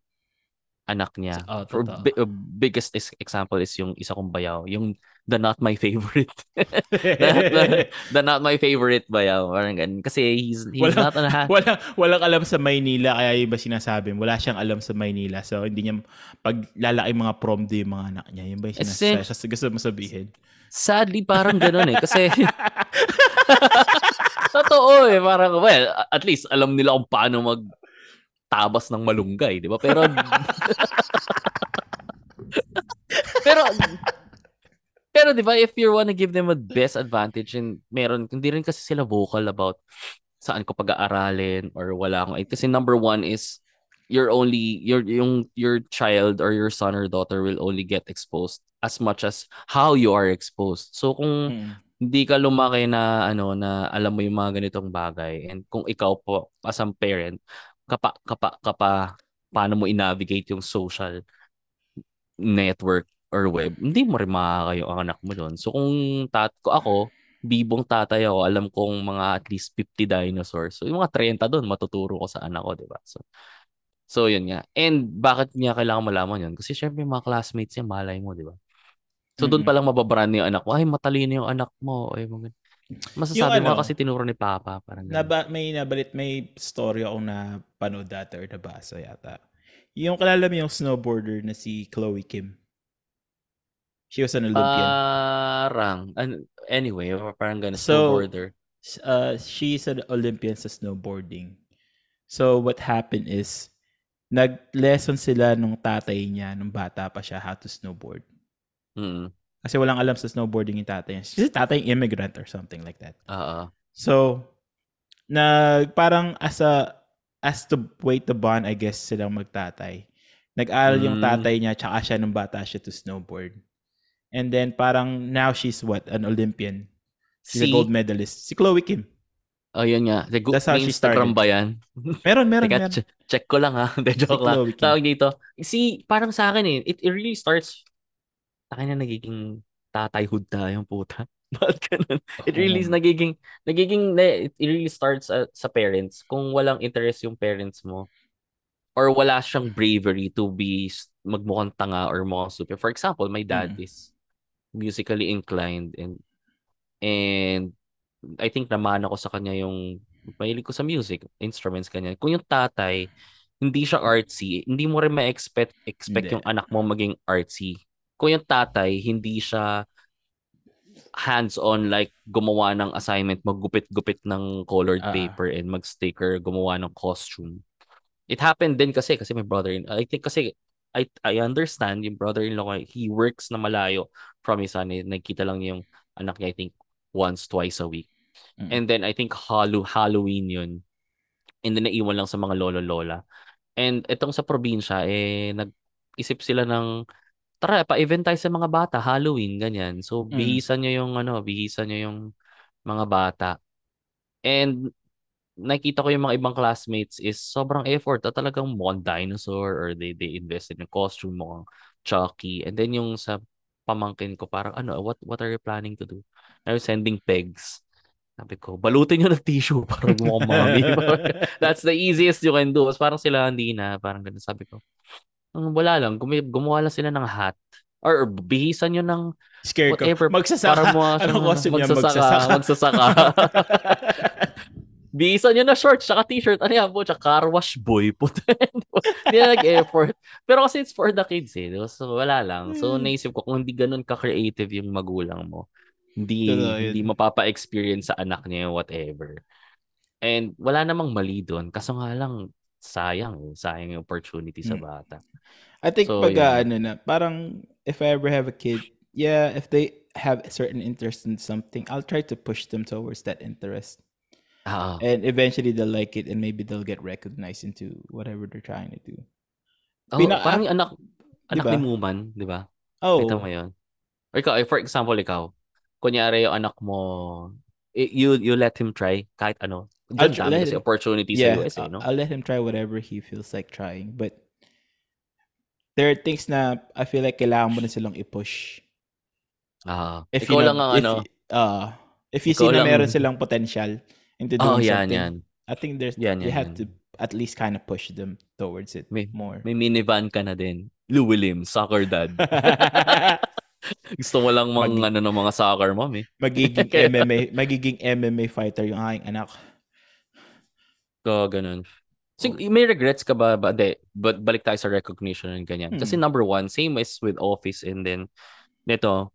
anak niya Oh, For bi- uh, biggest is- example is yung isa kong bayaw yung the not my favorite the, the not my favorite bayaw parang ganun kasi he's he's Walang- not on a walang, walang alam sa Maynila, kaya yung iba sinasabi, wala siyang alam sa Maynila. So, hindi niya, pag lalaki mga prom day yung mga anak niya, yun ba yung sinasabi? Gusto mo sabihin? sadly parang ganun eh kasi totoo eh parang well at least alam nila kung paano mag tabas ng malunggay di ba pero pero pero di ba if you wanna give them a best advantage and meron hindi rin kasi sila vocal about saan ko pag-aaralin or wala akong kasi number one is you're only your yung your child or your son or daughter will only get exposed as much as how you are exposed so kung Mm. hindi ka lumaki na ano na alam mo yung mga ganitong bagay and kung ikaw po as a parent kapa kapa kapa paano mo i-navigate yung social network or web hindi mo rin makakayo ang anak mo doon so kung tat ko ako bibong tatay ako alam kong mga at least 50 dinosaurs so yung mga 30 doon matuturo ko sa anak ko di ba so so yun nga and bakit niya kailangan malaman yun kasi syempre yung mga classmates niya malay mo di ba So doon Mm-mm. pa lang mababrand yung anak mo. Ay, matalino yung anak mo. Ay, mga... Masasabi Yung mo ano, kasi tinuro ni Papa. Parang ganun. Naba, may nabalit, may story ako na panood dati or nabasa yata. Yung kalala mo yung snowboarder na si Chloe Kim. She was an Olympian. Parang. an- anyway, parang ganun. So, snowboarder. uh, she's an Olympian sa snowboarding. So what happened is, nag-lesson sila nung tatay niya, nung bata pa siya, how to snowboard. Mm. Kasi walang alam sa snowboarding yung tatay niya. Kasi tatay yung immigrant or something like that. Oo. So, nag parang as a as to way to bond, I guess, silang magtatay. Nag-aral yung Mm. tatay niya, tsaka siya nung bata siya to snowboard. And then parang now she's what? An Olympian. She's Si, a gold medalist. Si Chloe Kim. oh yun nga. The, That's how she Instagram started. ba yan? Meron, meron, Teka, meron. che- check ko lang ha. Hindi, joke lang. Chloe Kim. Tawag dito. Si, parang sa akin eh, it, it really starts, akin na nagiging tatayhood na yung puta. Bakit ganun? It really is nagiging, nagiging, it really starts uh, sa parents. Kung walang interest yung parents mo, or wala siyang bravery to be magmukhang tanga or mukhang stupid. For example, my dad Mm. is musically inclined and and I think naman ako sa kanya yung mahilig ko sa music, instruments kanya. Kung yung tatay hindi siya artsy, hindi mo rin ma-expect expect Hindi. yung anak mo maging artsy. Kung yung tatay hindi siya hands-on like gumawa ng assignment, maggupit-gupit ng colored Ah. paper and mag-sticker, gumawa ng costume. It happened din kasi kasi my brother I think kasi I I understand yung brother-in-law ko, he works na malayo from his son. Eh, Nakikita lang yung anak niya I think once twice a week. Mm. And then I think Hallow Halloween yun. And then naiwan lang sa mga lolo-lola. And itong sa probinsya eh nag-isip sila ng tara pa-event tayo sa mga bata Halloween ganyan. So Mm. bihisan niyo yung ano, bihisan niyo yung mga bata. And nakita ko yung mga ibang classmates is sobrang effort at talagang mukhang dinosaur or they they invested in costume mukhang Chucky and then yung sa pamangkin ko parang ano what what are you planning to do I was sending pegs sabi ko balutin nyo ng tissue para mukhang mami that's the easiest you can do Tapos parang sila hindi na parang ganun sabi ko "Hmm, wala lang gumi- gumawa lang sila ng hat or bihisan nyo ng Scarecrow. whatever Magsasaka. para mo Anong costume niya? magsasaka magsasaka Bihisan nyo na shorts tsaka t-shirt. Ano yan po? Tsaka car wash boy. Hindi na nag-effort. Pero kasi it's for the kids eh. diba? So wala lang. So Hmm. naisip ko kung hindi ganun ka-creative yung magulang mo, hindi Totoo yun. hindi mapapa-experience sa anak niya whatever. And wala namang mali doon. Kaso nga lang, sayang eh. Sayang yung opportunity sa Hmm. bata. I think So, pag ah, yun. ano na, parang if I ever have a kid, yeah, if they have a certain interest in something, I'll try to push them towards that interest. Ah, And eventually they'll like it and maybe they'll get recognized into whatever they're trying to do. oh, Pina- parang yung anak, anak Diba? ni Muman, di ba? Kita mo Oh, yun. Or ikaw, eh, for example, ikaw, kunyari yung anak mo, you you let him try kahit ano. I'll dami let kasi him- opportunity sa yeah, US eh, no? I'll let him try whatever he feels like trying. But there are things na I feel like kailangan mo na silang i-push. Ah, If ikaw you lang know, ang if, ano. uh, if you see na lang- meron silang potential into Oh, doing yan, something, yan. I think there's Yan, you yan, have yan. to at least kind of push them towards it May- more. May minivan ka na din. Lou Williams, soccer dad. Gusto mo lang mang Mag- ano ng mga soccer mom eh. magiging Kaya- MMA, magiging MMA fighter yung aking anak. So, ganun. So, Oh. may regrets ka ba? ba? De, but balik tayo sa recognition and ganyan. Kasi Hmm. number one, same as with office and then nito,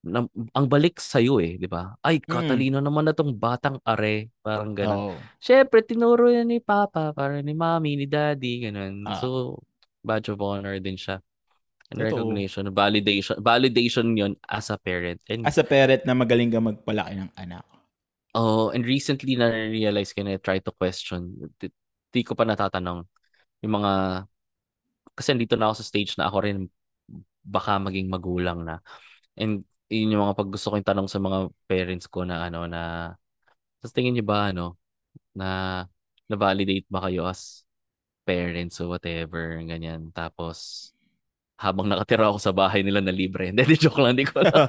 na, ang balik sa'yo eh, di ba? Ay, Hmm. katalino naman na tong batang are. Parang ganun. Oh. Siyempre, tinuro yan ni Papa, para ni Mommy, ni Daddy, ganun. Ah. So, badge of honor din siya. And Totoo. recognition, validation. Validation yon as a parent. And As a parent na magaling ka magpalaki ng anak. Oh, and recently na-realize ko na try to question. Di, di ko pa natatanong yung mga kasi dito na ako sa stage na ako rin baka maging magulang na. And yun yung mga pag gusto kong tanong sa mga parents ko na ano na sa tingin niyo ba ano na na-validate ba kayo as parents o whatever ganyan. Tapos habang nakatira ako sa bahay nila na libre. Hindi, joke lang, hindi ko alam.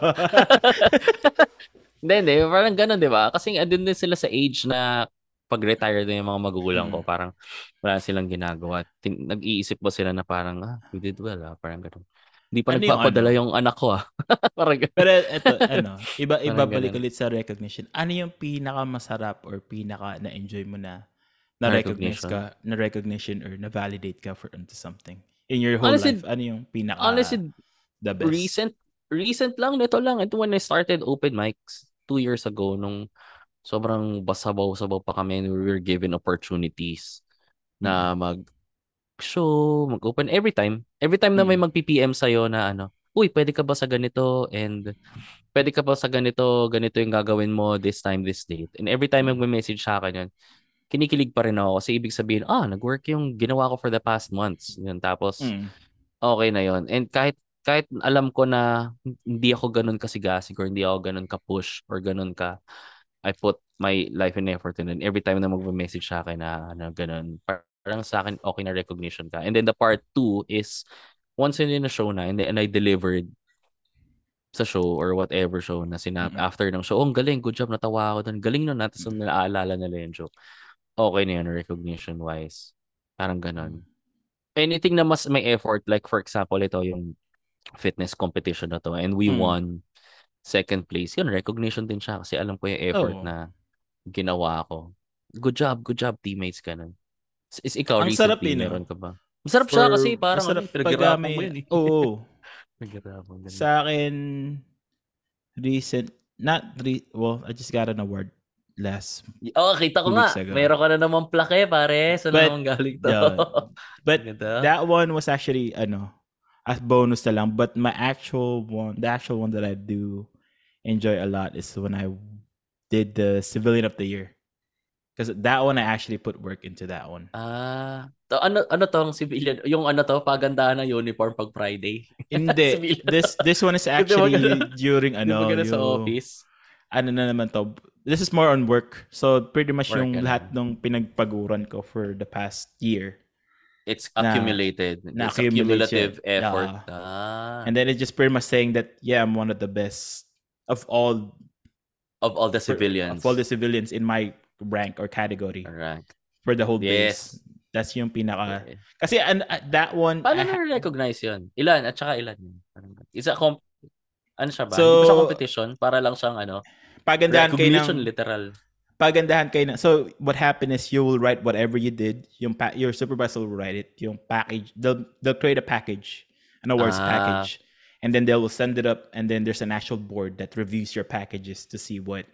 Hindi, hindi. Parang ganun, di ba? Kasi andun din sila sa age na pag-retire din yung mga magulang ko, Mm. parang wala silang ginagawa. Tin- nag-iisip ba sila na parang, ah, we did well, ah. Parang ganun. Hindi pa Ano yung nagpapadala ano? yung anak ko, ah. parang ganun. Pero eto, ano, iba iba balik ulit sa recognition. Ano yung pinaka masarap or pinaka na-enjoy mo na na recognize Recognition. ka, na recognition or na validate ka for into something in your whole Honestly- life? Ano yung pinaka Honestly, the best? recent, recent lang, nito lang. Ito when I started open mics two years ago, nung sobrang basabaw-sabaw pa kami and we were given opportunities na mag show, mag-open every time. Every time na may Mm. mag-PPM sa'yo na ano, uy, pwede ka ba sa ganito and pwede ka ba sa ganito, ganito yung gagawin mo this time, this date. And every time Mm. mag-message sa akin yun, kinikilig pa rin ako kasi ibig sabihin, ah, nag-work yung ginawa ko for the past months. Yun, tapos, Mm. okay na yon And kahit kahit alam ko na hindi ako ganun kasigasig or hindi ako ganun ka-push or ganun ka, I put my life and effort in it. Every time na mag-message sa akin na, na ganun, parang sa akin okay na recognition ka. And then the part two is, once in a show na, and, and I delivered sa show or whatever show na sinab Mm. after ng show, oh, ang galing, good job, natawa ako doon. Galing nun, natin so naaalala nila yung joke. Okay na yun, recognition-wise. Parang ganun. Anything na mas may effort, like for example, ito yung fitness competition na to, and we Mm. won second place. Yun, recognition din siya kasi alam ko yung effort Oo. na ginawa ko. Good job, good job, teammates, ganun. Is, is ikaw, Ang sarap recently, eh, meron ka ba? Masarap siya kasi parang masarap ano, pinaghirapan mo yun eh. Oo. Pinaghirapan. Sa akin, recent, not re, well, I just got an award last. Oo, kita ko nga. ago. Meron ka na naman plake, pare. Saan But, naman galing to? yeah. But that one was actually, ano, as bonus na lang. But my actual one, the actual one that I do enjoy a lot is when I did the Civilian of the Year. Because that one, I actually put work into that one. Ah, to, ano ano tong civilian, yung ano to, pagandahan ng uniform pag Friday. Hindi. This this one is actually during Ano, Di ba ganun sa office? ano na naman to. This is more on work. So pretty much Work yung lahat ng pinagpaguran ko for the past year. It's Na- accumulated. na It's a cumulative accumulation. effort. Yeah. Ah, And then it's just pretty much saying that yeah, I'm one of the best of all of all the civilians. of all the civilians in my rank or category Correct. for the whole Yes. base. That's yung pinaka Okay. kasi and uh, that one Paano I ha- na-recognize yun? Ilan? At saka ilan? Parang. Is a comp... Ano siya ba? So, Hindi ba siya competition? Para lang siyang ano? Pagandahan kayo ng literal. pagandahan kayo ng so what happened is you will write whatever you did yung pa- your supervisor will write it yung package they'll they'll create a package an awards Ah. package and then they will send it up and then there's an actual board that reviews your packages to see what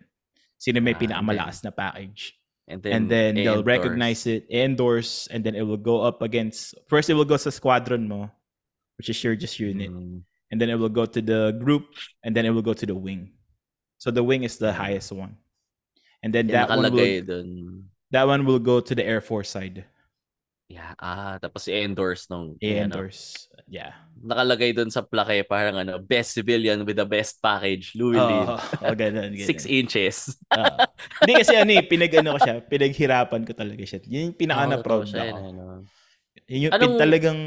sino may Ah, pinakamalakas na package And then, and then they'll endorse. recognize it, endorse, and then it will go up against. First, it will go sa squadron mo, which is your just unit, Mm. and then it will go to the group, and then it will go to the wing. So the wing is the highest one, and then Yung that one will dun. that one will go to the Air Force side. Yeah, ah, tapos i-endorse nung ano, Endorse, yeah. nakalagay dun sa plaque parang ano, best civilian with the best package, Louis Lee. Oh, oh, ganun, ganun. Six inches. Oo. Hindi kasi ano eh, pinag-ano ko siya, pinaghirapan ko talaga siya. Yun yung pinaka na Oo, proud siya, ako. ano. Yun yung Anong- pin- talagang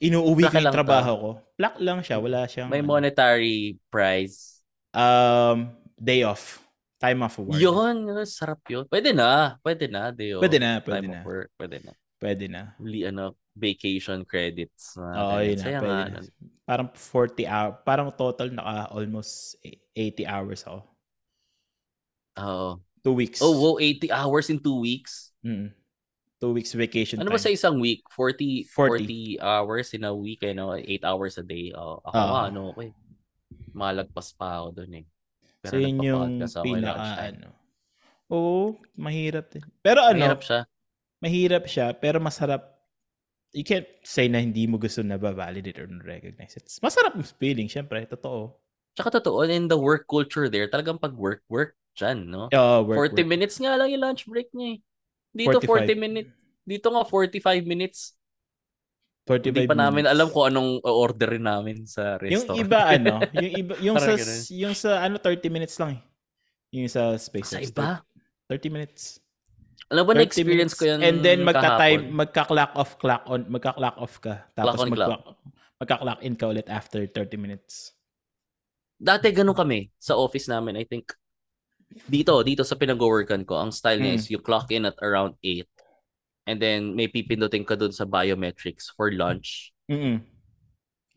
inuuwi ko yung trabaho ko. Plak lang siya, wala siyang May ano. monetary prize. um day off. Time off work. Yun, yun, sarap yun. Pwede na, pwede na, Dio. Pwede na, pwede Time na. of work, pwede na. Pwede na. Li, ano, vacation credits. mga Oo, ganyan. yun na. Pwede na. ano. Parang 40 hours. Parang total naka almost 80 hours ako. Oo. Two weeks. Oh, wow, 80 hours in two weeks? Mm. Two weeks vacation Ano ba sa isang week? 40, 40. 40 hours in a week, eh, no? 8 hours a day. Oh, ako nga, ano eh. Malagpas pa ako dun eh. So yun yung pinaka ano. Oo, mahirap din. Pero ano, Mahirap siya. mahirap siya, pero masarap. You can't say na hindi mo gusto na ba-validate or recognize it. Masarap yung feeling, syempre, totoo. Tsaka totoo, in the work culture there, talagang pag work, work dyan, no? Oh, work, 40 work. minutes nga lang yung lunch break niya eh. Dito 40 45. minutes. Dito nga 45 minutes. 45 Hindi pa namin minutes. alam kung anong orderin namin sa Yung restaurant. iba ano, yung iba yung sa ganun. yung sa ano 30 minutes lang eh. Yung sa space sa iba. 30 minutes. Alam mo, 30 na-experience ko minutes. And then magka-time, magka-clock off, clock on, magka-clock off ka. Tapos clock. magka- magka-clock in ka ulit after 30 minutes. Dati ganun kami sa office namin, I think. Dito, dito sa pinag-workan ko, ang style niya Mm. is you clock in at around 8. And then may pipindutin ka dun sa biometrics for lunch. Mm.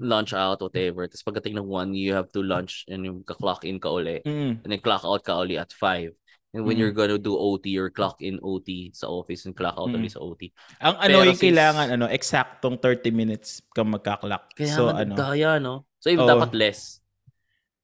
Lunch out, whatever. Tapos pagdating ng 1, you have to lunch and yung ka-clock in ka uli. Mm. And then clock out ka uli at 5. And when Mm. you're gonna do OT, you're clock in OT sa office and clock out Mm. ulit sa OT. Ang ano Pero yung since- kailangan ano, eksaktong 30 minutes ka magka-clock. Kaya so ano, daya, no? So, if Oo. dapat less.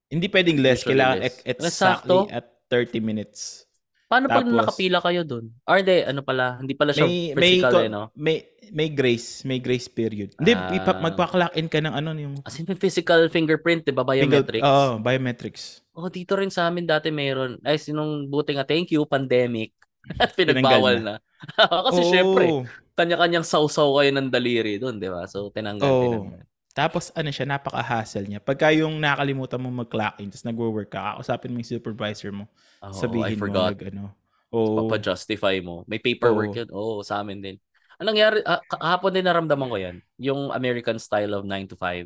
hindi pwedeng less, Usually kailangan less. exactly at 30 minutes. Paano pag Tapos- nakapila kayo dun? Or hindi, ano pala, hindi pala siya May may physical ko- eh, no? may may grace, may grace period. Hindi Ah. ipa- magpa-clock in ka ng ano yung As in, may physical fingerprint, di ba? Biometrics. Oo, biometrics. Oh, dito rin sa amin dati meron. Ay, sinong buti nga, thank you, pandemic. At pinagbawal na. Kasi Oo. syempre, kanya-kanyang sausaw kayo ng daliri doon, di ba? So, tinanggal, Oo. tinanggal. Tapos ano siya, napaka-hassle niya. Pagka yung nakalimutan mo mag-clock in, tapos nagwo-work ka, kakausapin mo yung supervisor mo, Oh, sabihin I mo, forgot. nag, ano, oh, Papa-justify mo. May paperwork Oo. yun. Oo, sa amin din. Anong nangyari, ah, kahapon din naramdaman ko yan. Yung American style of 9 to 5.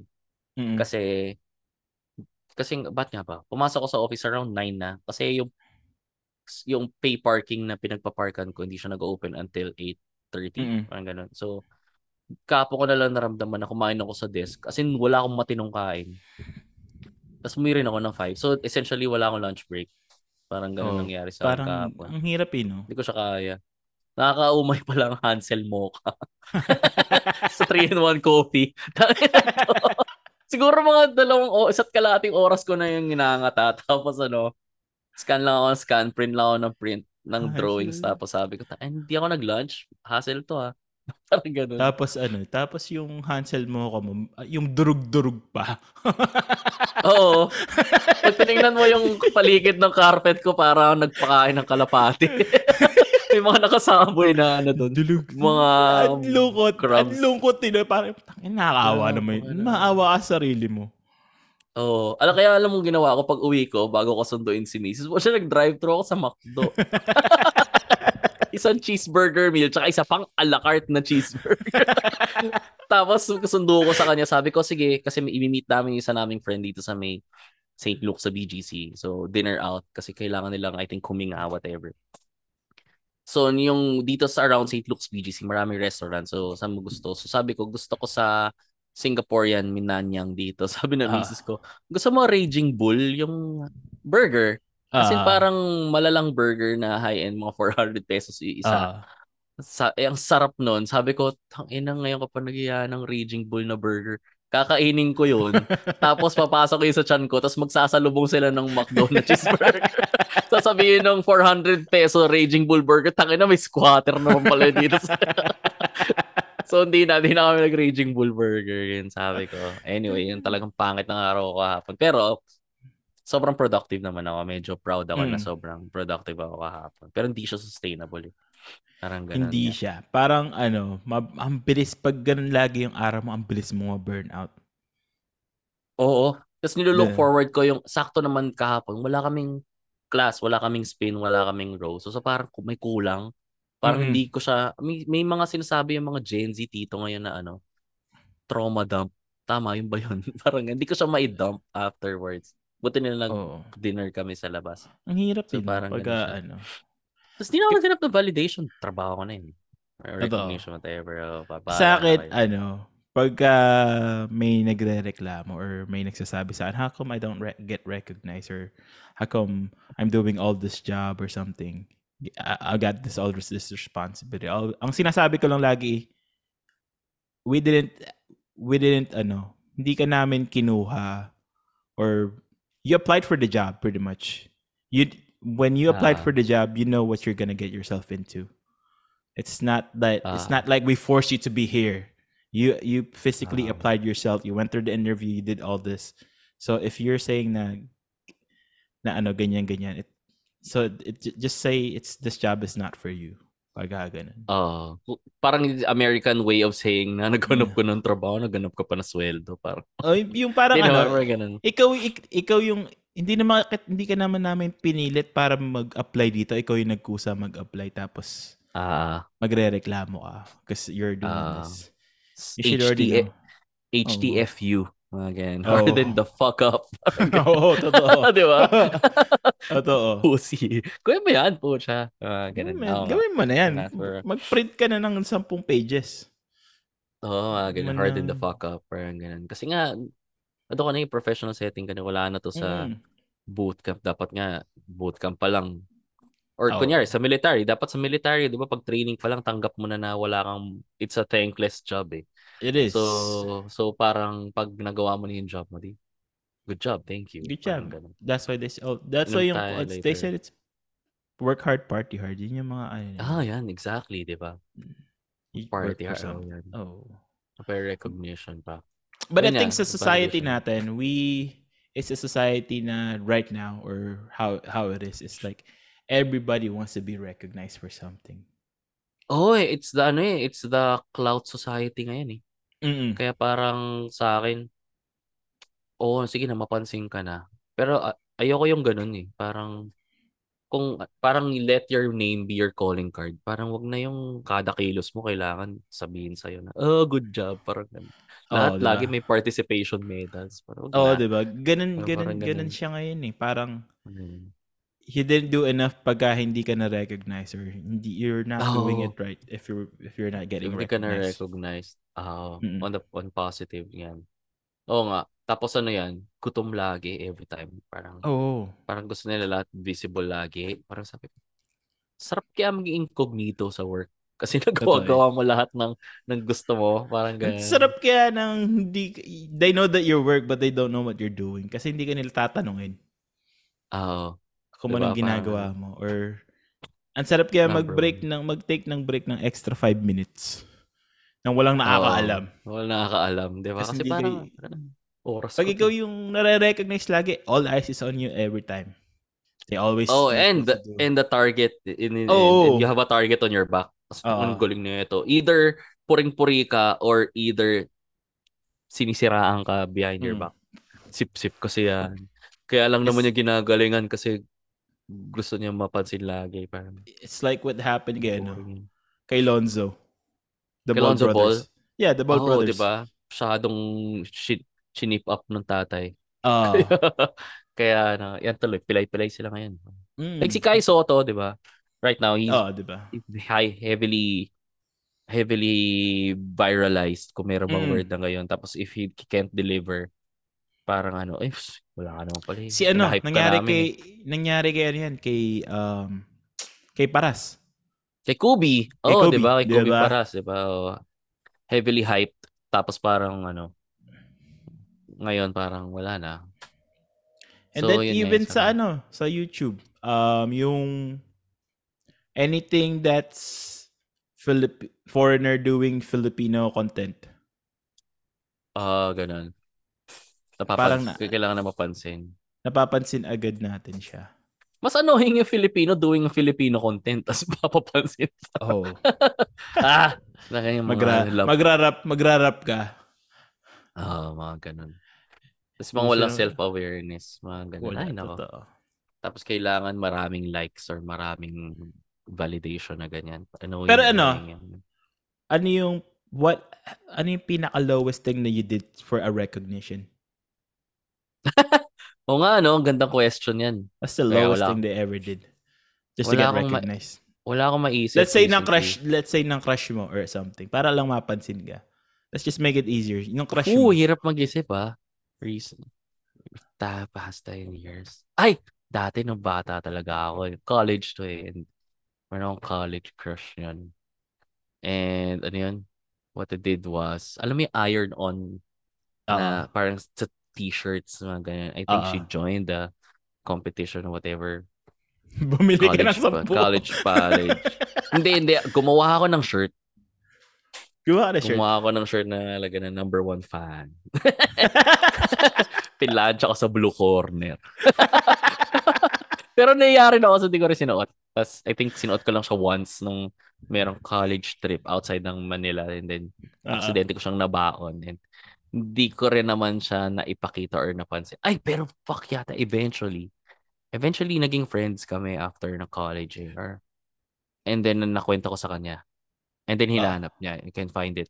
mm, Kasi, kasi, ba't nga ba? Pumasok ko sa office around 9 na. Kasi yung, yung pay parking na pinagpaparkan ko, hindi siya nag-open until 8.30. Mm-mm. Parang ganun. So, kapo ko na lang naramdaman na kumain ako sa desk. As in, wala akong matinong kain. Tapos umirin ako ng 5. So, essentially, wala akong lunch break. Parang ganun Oo. nangyari sa parang kahapon. ang hirap eh, no? Hindi ko siya kaya. Nakakaumay pa lang Hansel Mocha. sa 3-in-1 coffee. Siguro mga dalawang o isa't kalating oras ko na yung ginangata. Tapos ano, scan lang ako ng scan, print lang ako ng print ng Hassle. drawings. Tapos sabi ko, "Ay, hindi ako nag-lunch. Hassle to ha. Parang ganun. Tapos ano, tapos yung Hansel mo ko mo, ah, yung durug-durug pa. Oo. Pag tinignan mo yung paligid ng carpet ko, parang nagpakain ng kalapati. May mga nakasaboy na ano doon. Dulug. Mga Ang lungkot. crumbs. Ang lungkot din. Parang, nakakaawa Oo, naman. ano. Maawa ka sa sarili mo. Oo. Alam, kaya alam mong ginawa ko pag uwi ko, bago ko sunduin si Mrs. Mo siya nag-drive-thru ako sa McDo. Isang cheeseburger meal, tsaka isa pang a la carte na cheeseburger. Tapos sundo ko sa kanya, sabi ko, sige, kasi may i-meet namin isa naming friend dito sa may St. Luke sa BGC. So, dinner out kasi kailangan nilang, I think, kuminga, whatever. So, yung dito sa around St. Luke's BGC, maraming restaurant. So, saan mo gusto? So, sabi ko, gusto ko sa Singaporean Minanyang dito. Sabi ng Ah. misis ko, gusto mo Raging Bull, yung burger. Kasi Ah, parang malalang burger na high-end, mga 400 pesos yung isa. ah. Sa, eh, ang sarap nun. Sabi ko, tangina ngayon ka pa nagyaya ng Raging Bull na burger. kakainin ko yun, tapos papasok yun sa chan ko, tapos magsasalubong sila ng McDo na cheeseburger. Sasabihin ng 400 peso Raging Bull Burger, tangin na may squatter naman pala dito. so hindi na, hindi na kami nag-Raging Bull Burger, yun sabi ko. Anyway, yun talagang pangit ng araw ko kahapon. Pero, sobrang productive naman ako. Medyo proud ako na Mm. sobrang productive ako kahapon. Pero hindi siya sustainable. Eh. Parang ganun. Hindi nga. siya. Parang ano, mab- ang bilis pag ganun lagi yung araw mo, ang bilis mo ma-burnout. Oo. Tapos nilulook Yeah. forward ko yung sakto naman kahapon. Wala kaming class, wala kaming spin, wala kaming row. So, so parang may kulang. Parang Mm-mm. hindi ko siya, may, may mga sinasabi yung mga Gen Z tito ngayon na ano, trauma dump. Tama, yun ba yun? parang hindi ko siya ma-dump afterwards. Buti nila Oo. nag-dinner kami sa labas. Ang hirap So, din. parang Pag ganun siya. ano. Tapos di na ako naghanap ng validation. Trabaho ko na yun. Or Totoo. recognition, whatever. Oh, pa- bahala Sa na akin, kayo. ano, pagka may nagre-reklamo or may nagsasabi sa akin, how come I don't re- get recognized or how come I'm doing all this job or something? I, I got this all this, this responsibility. All, ang sinasabi ko lang lagi, we didn't, we didn't, ano, hindi ka namin kinuha or you applied for the job pretty much. You, when you applied Ah. for the job, you know what you're gonna get yourself into. It's not that it's Ah. not like we forced you to be here. You you physically Ah. applied yourself. You went through the interview. You did all this. So if you're saying na na ano ganyan ganyan, it, so it, just say it's this job is not for you. Pag ganun. Oo. parang American way of saying na naghanap Yeah. ko ng trabaho, naghanap ka pa na sweldo. Parang, Oh, yung parang ano, naman, ganun. ikaw ik- ikaw yung hindi naman hindi ka naman namin pinilit para mag-apply dito. Ikaw yung nagkusa mag-apply tapos Ah, magrereklamo ka because you're doing Ah. this. You should already know. HTFU. Mga ganyan. Oo. Harden the fuck up. Oo, totoo. Di ba? totoo. Pussy. Kuya ba yan? Po siya. Ah, Gawin ganun. mo, Oo nga. gawin mo na yan. For- Mag-print ka na ng 10 pages. Oo, mga ganun. Man Harden the fuck up. Parang ganun. Kasi nga, ano ka na yung professional setting ka na. Wala na to sa Mm. bootcamp. Dapat nga, bootcamp pa lang. Or Oo. kunyari, sa military. Dapat sa military, di ba, pag training pa lang, tanggap mo na na wala kang, it's a thankless job eh. It is. So, so parang pag nagawa mo na yung job mo, di, good job, thank you. Good Parang job. ganun. that's why they oh, that's why yung, they said it's work hard, party hard. Yun yung mga, ano, Ah, yan, exactly, di ba? work Party hard. something. yan. Oh. May recognition pa. But I Yun think nga, sa society natin, we, it's a society na right now, or how how it is, it's like, everybody wants to be recognized for something. Oh, eh, it's the, ano eh, it's the cloud society ngayon eh. Mm-mm. Kaya parang sa akin, oo, sige na, mapansin ka na. Pero ah, ayoko yung ganun eh. Parang, kung, parang let your name be your calling card. Parang wag na yung kada kilos mo kailangan sabihin sa'yo na, oh, good job. Parang ganun. Lahat Oo, diba? lagi may participation medals. Parang Oo, na. di ba? Ganun, Parang- ganun, parang ganun ganun. siya ngayon eh. Parang, Mm. You didn't do enough pagka hindi ka na recognize or hindi you're not doing Oo. it right if you're if you're not getting Hindi ka na recognized. recognized. Ah, Mm-mm. on the on positive yan. Oo nga. Tapos ano yan, gutom lagi every time. Parang Oo. parang gusto nila lahat visible lagi. Parang sabi ko, sarap kaya maging incognito sa work. Kasi nagawa-gawa mo lahat ng, ng gusto mo. Parang Ang ganyan. sarap kaya ng hindi they know that you work but they don't know what you're doing kasi hindi ka nila tatanungin Oo. Kung Diba? anong ginagawa mo or ang sarap kaya Number mag-break ng mag-take ng break ng extra 5 minutes nang walang nakakaalam. Wala nakakaalam. Di ba? Kasi Kasi, parang, ka- parang oras Pag ikaw yung nare-recognize lagi, all eyes is on you every time. They always Oh, and do. and the target in, in, Oo. and you have a target on your back. Tapos Oo. ang galing na ito. Either puring-puri ka or either sinisiraan ka behind your Mm. back. Sip-sip kasi yan. Kaya lang naman Yes. niya ginagalingan kasi gusto niya mapansin lagi. Parang it's like what happened kay ano, boring. kay Lonzo. The Kay Ball Lonzo brothers. Yeah, the Ball Oo, brothers. di ba? Masyadong shi- chinip up ng tatay. Ah. Kaya na, yan tuloy, pilay-pilay sila ngayon. mm. Like si Kai Soto, di ba? Right now, he's Oh, di ba? high, heavily heavily viralized kung meron bang Mm. word na ngayon. Tapos if he can't deliver, parang ano, pss, wala ka naman pala eh. Si ano, Pinahype ka nangyari namin kay eh. nangyari kay ano yan, kay um kay Paras. Kay. Kay Oh, Kobe, di ba? Kay di Kubi ba? Paras, di ba? Oh. Heavily hyped. Tapos parang ano, ngayon parang wala na. And So, then nga, even sa ano, sa YouTube, um yung anything that's Philip foreigner doing Filipino content. Ah, ganun. Parang Napapans- na- kailangan na mapansin. Napapansin agad natin siya. Mas annoying yung Filipino doing Filipino content tapos mapapansin. Oh. ah! Na mga Magra love. magrarap magrarap ka. Ah, mga ganun. Tapos mga walang self-awareness. Mga ganun. Wala, Ay, nako. totoo. Tapos kailangan maraming likes or maraming validation na ganyan. Annoying, Pero ano. Ano yung what ano yung pinaka lowest thing that you did for a recognition? Oo nga, no? Ang gandang question yan. What's the Kaya lowest wala- thing they ever did? Just to Wala get akong ma- recognized. Wala akong maisip. let's say nang crush, let's say nang crush mo or something. Para lang mapansin ka. Let's just make it easier. Yung crush Oo, mo. hirap mag-isip ah. Reason. Ta past 10 years. Ay! Dati nung bata talaga ako. eh. College to eh. And meron akong college crush yun. And ano yun? What I did was, alam mo yung iron on na parang sa t-shirts, mga ganyan. I think she Oo. joined the competition or whatever. Bumili ka ng College pa, sampu. college college. hindi, hindi. Gumawa ako ng shirt. Gawa ka na shirt. Gumawa ako ng shirt na lagyan ng number one fan. Pinlansya ko sa blue corner. Pero nangyayari na ako sa di ko rin sinuot. Tapos I think sinuot ko lang siya once nung merong college trip outside ng Manila and then Oo. aksidente ko siyang nabaon and hindi ko rin naman siya naipakita or napansin. Ay, pero fuck yata eventually. Eventually, naging friends kami after ng college eh. Or, and then, nakwento ko sa kanya. And then, hinanap niya. You can find it.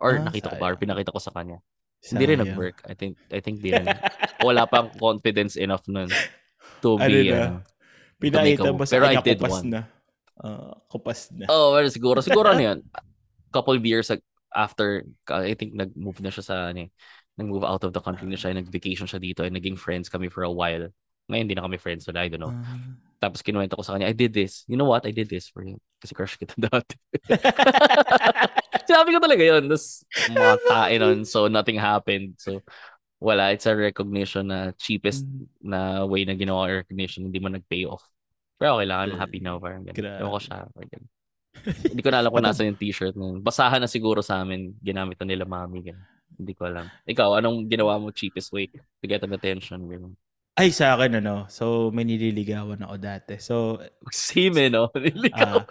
Or, Ah, nakita ko pa, or sayang. pinakita ko sa kanya. Hindi rin Sayang. nag-work. I think, I think di rin. Wala pang confidence enough nun to Ano be, na? ano. Pinakita mo sa Pero I kanya, did kupas one. na. Ah, kupas na. Oh, well, siguro. Siguro ano yun. Couple of years after, I think nag-move na siya sa, ano eh, nag-move out of the country na siya, nag-vacation siya dito, and naging friends kami for a while. Ngayon, hindi na kami friends, so I don't know. Ah. Tapos kinuwento ko sa kanya, I did this. You know what? I did this for you. Kasi crush kita dati. Sinabi ko talaga yun. Tapos mga tae nun, so nothing happened. So wala, it's a recognition na cheapest Mm. na way na ginawa recognition, hindi mo nag-pay off. Pero okay lang, I'm happy now. Parang ganun. Ewan ko siya. parang ganun. hindi ko na alam kung nasa yung t-shirt na yun. Basahan na siguro sa amin. Ginamit na nila mami. Ganun. Hindi ko alam. Ikaw, anong ginawa mo cheapest way to get an attention? Ganun. Ay, sa akin, ano. So, may nililigawan ako dati. So, Same eh, no? Niligawan.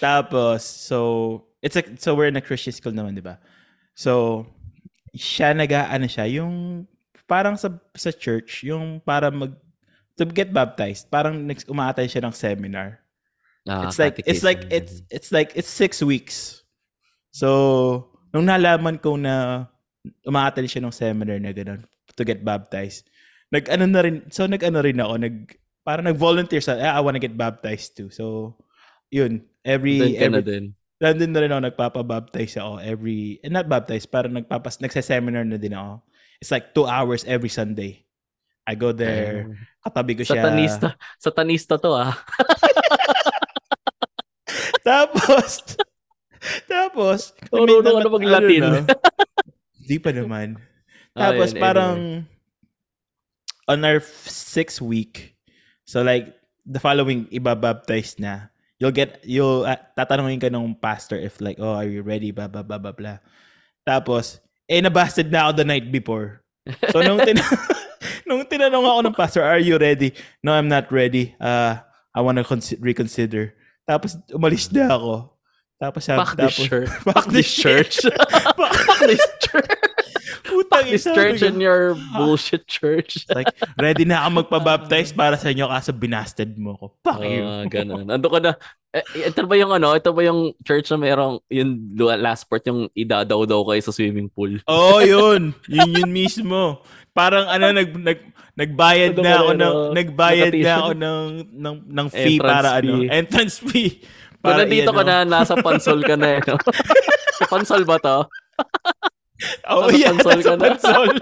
Tapos, so, it's a, so we're in a Christian school naman, di ba? So, siya naga, ano siya, yung parang sa, sa church, yung para mag, to get baptized, parang next, umaatay siya ng seminar. Ah, it's like, it's like, it's, it's like, it's six weeks. So, nung nalaman ko na umaatay siya ng seminar na gano'n, to get baptized, nag-ano na rin, so nag-ano rin ako, nag, parang nag-volunteer sa, "Ah, I wanna get baptized too. So, yun, every, Doon ka na every, din. nandun na rin ako, nagpapabaptize ako every, eh, not baptize, parang nagpapas, nagsa-seminar na din ako. It's like two hours every Sunday. I go there, katabi ko siya. Satanista. Satanista to ah. tapos, tapos, ka na mag-Latin. ano na, Di pa naman. Tapos Ayun, parang anyway. on our sixth week, so like the following ibabaptize na, you'll get, you'll, uh, tatanungin ka ng pastor if like, oh, are you ready, blah, blah, blah, blah, blah. Tapos, eh, nabasted na ako the night before. So, nung, tin- nung tinanong ako ng pastor, are you ready? No, I'm not ready. Uh, I want to consi- reconsider. Tapos, umalis na ako. Tapos, sabi, this tapos, church. Fuck this church. Fuck this church. Putang this church and your bullshit church. Like, ready na ako magpabaptize para sa inyo kaso binasted mo ko. Fuck you. Ah, ganun. Ando ka na. Eh, ito ba yung ano? Ito ba yung church na merong yung last part yung idadaw daw kayo sa swimming pool? Oo, oh, yun. Yun yun mismo. Parang ano, nag, nag, nagbayad Ano na ako ng, oh? nagbayad na ako ng, ng, ng fee Entrance para ano, fee. entrance fee. Para nandito i-ano. ka na, nasa pansol ka na. Eh, no? Pansol ba to? Oo, nasa yan, pansol nasa ka na. pansol.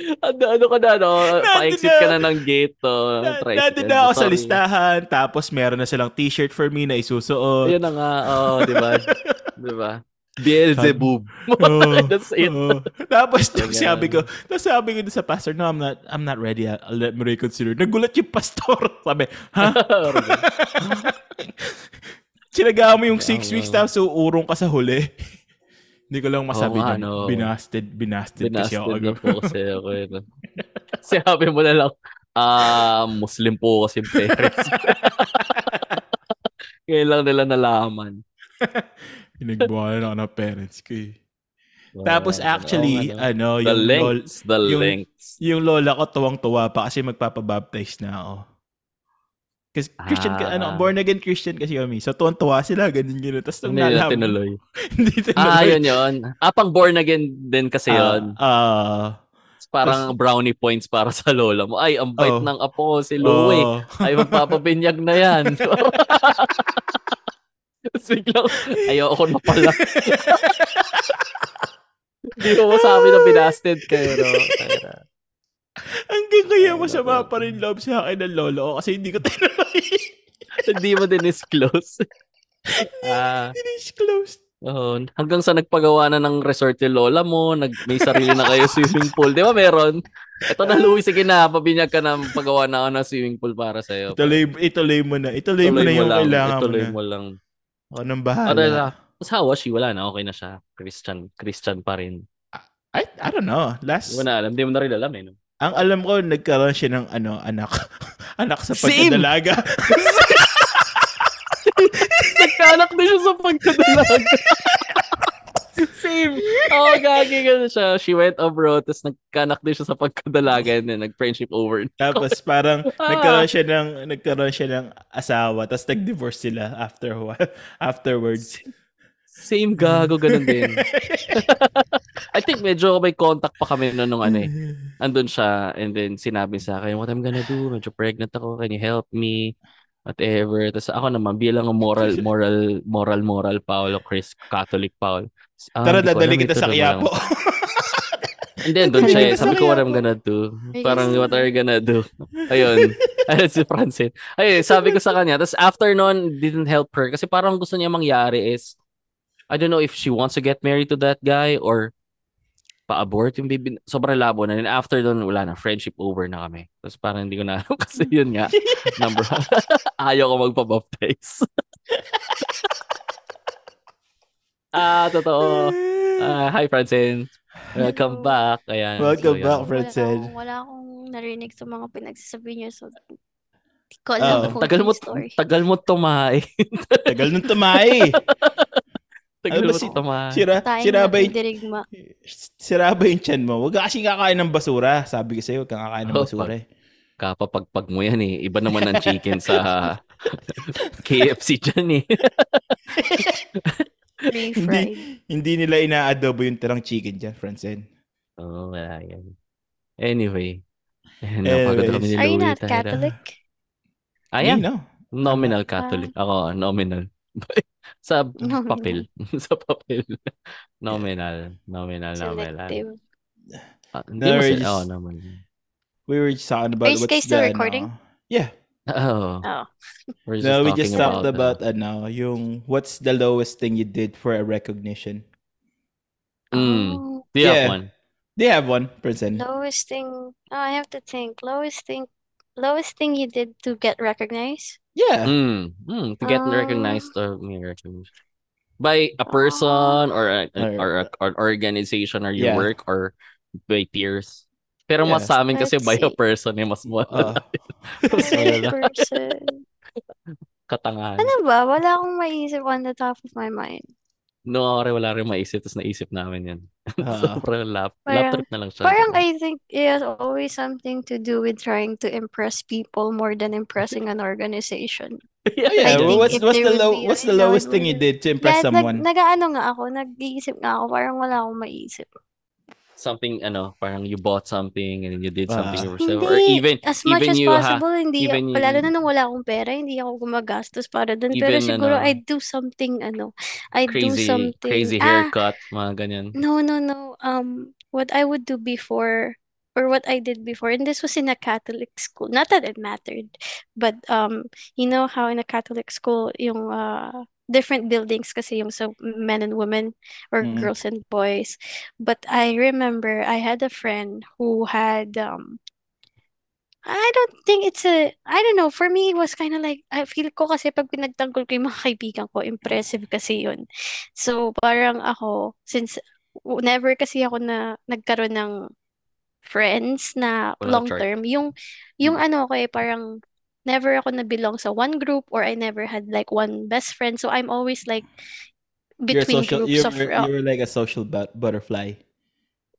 Ano, ano ka na, no? Pa-exit ka na ng gate, to. tricycle. Nandun na ako sa listahan, tapos meron na silang t-shirt for me na isusuot. Ayun na nga, oo, di ba? di ba? Beelzebub. Oo, That's it. Tapos So, nung sabi ko, tapos sabi ko sa pastor, no, I'm not, I'm not ready. I'll let me reconsider. Nagulat yung pastor. Sabi, ha? Sinaga mo yung six weeks tapos uurong ka sa huli. Hindi ko lang masabi nga, na no. binasted, binasted, kasi Binasted ako. na po kasi ako. eh? Sabi mo na lang, ah, Muslim po kasi yung parents. Ngayon lang nila nalaman. Pinagbuhalan ako ng parents ko eh. Oo, Tapos actually, ano, ano, the yung, lol, lengths, the yung- lengths. yung lola ko tuwang-tuwa pa kasi magpapabaptize na ako. Kasi Christian, ka, ano, Ah. born again Christian kasi kami. So tuwang-tuwa sila, ganun ganun. Tapos nung Hindi nalaman, tinuloy. hindi tinuloy. Ah, yun yun. Ah, pang born again din kasi yun. Ah, Parang brownie points para sa lola mo. Ay, ang bait Oh. ng apo si ah, Louie. oo. Ay, magpapabinyag na yan. Tapos biglang, ayoko na pala. Hindi ko masabi na binasted kayo, no? Hanggang kaya Ay, masama pa rin love sa akin ng lolo ko kasi hindi ko tinuloy. hindi mo din disclose. Ah, Disclosed. oh, hanggang sa nagpagawa na ng resort yung lola mo, nag, may sarili na kayo swimming pool. Di ba meron? Ito na, Louie, sige na, pabinyag ka na, pagawa na ako ng swimming pool para sa'yo. Ituloy, ituloy mo na. Ituloy, mo na yung lang, kailangan mo ituloy mo lang. Ako nang Ano bahala. how was she? Wala na, okay na siya. Christian, Christian pa rin. I, I don't know. Last, Hindi mo na alam, hindi mo na rin alam eh. No? ang alam ko, nagkaroon siya ng ano, anak. anak sa Same! pagdadalaga. Nagkanak na siya sa pagkadalaga. Same. Oo, oh, gagi ka siya. She went abroad, tapos nagkanak din siya sa pagkadalaga and then nag-friendship over. Tapos parang Ah. nagkaroon siya ng nagkaroon siya ng asawa tapos nag-divorce sila after a while, afterwards. Same gago, ganun din. I think medyo may contact pa kami noon nung ano eh. Andun siya and then sinabi sa akin, what I'm gonna do? Medyo pregnant ako. Can you help me? Whatever. Tapos ako naman bilang ang moral, moral, moral, moral Paul o Chris, Catholic Paul. Ah, Tara, dadali kita sa. Quiapo. And then, doon siya, eh. Sabi ko, what I'm gonna do? Parang, what are you gonna do? Ayun. Ayun si Francine. Ayun, sabi ko sa kanya. Tapos after nun, didn't help her. Kasi parang gusto niya mangyari is, I don't know if she wants to get married to that guy or pa-abort yung baby. Sobrang labo na. And after doon, wala na. Friendship over na kami. Tapos parang hindi ko na alam kasi yun nga. Number one. Ayaw ko magpa-baptize. Ah, totoo. Ah, hi, Francine. Welcome Hello. back. Ayan. Welcome So, back. Fred Wala wala akong narinig sa mga pinagsasabi niyo. So, di ko Oh. alam kung Tagal mo, story. tagal mo tumae. Tagal nung tumay. tagal Ano mo si- tumae. Sira, Tayo sira na ba yung, dirigma. sira ba yung chan mo? Huwag ka kasing kakain ng basura. Sabi ko sa'yo, huwag kang kakain ng Oh, basura eh. Kapapagpag mo yan eh. Iba naman ang chicken sa KFC dyan eh. Refried. Hindi nila ina-adobo yung tirang chicken dyan, Francine. Oo, oh, wala yan. Anyway. Eh, Anyways. Are you not. Catholic? Ayan. Me, no. Nominal Catholic. Ako, nominal. sa Nominal. papel. sa papel. nominal. Nominal, nominal. Selective. Ah, hindi No, mo we're sila. just- Oh, naman. We were just talking about Are you guys still the, recording? ano, yeah. Oh. Oh. We're No, we just talking talked uh, about, ano, yung what's the lowest thing you did for a recognition. Mm. Oh, Do you have one? Do you have one, Francine? lowest thing. Oh, I have to think. Lowest thing. Lowest thing you did to get recognized. Yeah. Mm. Mm. To get Um, recognized or may recognition. By a person or a, Or- or a, or organization or your Yeah. work or by peers. Pero Yeah. mas sa amin kasi Let's by a see. person eh, mas Uh, malala. Person. Katangahan. Ano ba? Wala akong maisip on the top of my mind. No, ako wala rin maisip, tapos naisip namin yan. Ah. Sobrang lap, lap Parang- trip na lang siya. Parang I think it has always something to do with trying to impress people more than impressing an organization. yeah, I well, think what's what's the low what's the lowest thing you did to impress Kaya someone? nag, nag-ano nga ako, nag-iisip nga ako, parang wala akong maisip. Something, ano, parang you bought something and then you did something Ah. yourself. Or Hindi, even, as much even as you ha, possible, hindi, even lalo you- na nung wala akong pera, hindi ako gumagastos para dun. Pero Even, siguro, ano, I'd do something, ano, do crazy, something, crazy ah, haircut, mga ganyan. no, no, no, um, what I would do before or what I did before, and this was in a Catholic school. Not that it mattered, but um, you know how in a Catholic school, yung uh, different buildings kasi yung so men and women or Mm. girls and boys. But I remember I had a friend who had um I don't think it's a I don't know, for me it was kind of like I feel ko kasi pag pinagtanggol ko yung mga kaibigan ko, impressive kasi yun. So parang ako since never kasi ako na nagkaroon ng friends na Wala long chart. term, yung yung ano ko eh parang never ako na belong sa one group or I never had like one best friend. So I'm always like You're between social. groups You of were, uh, you were like a social but- butterfly.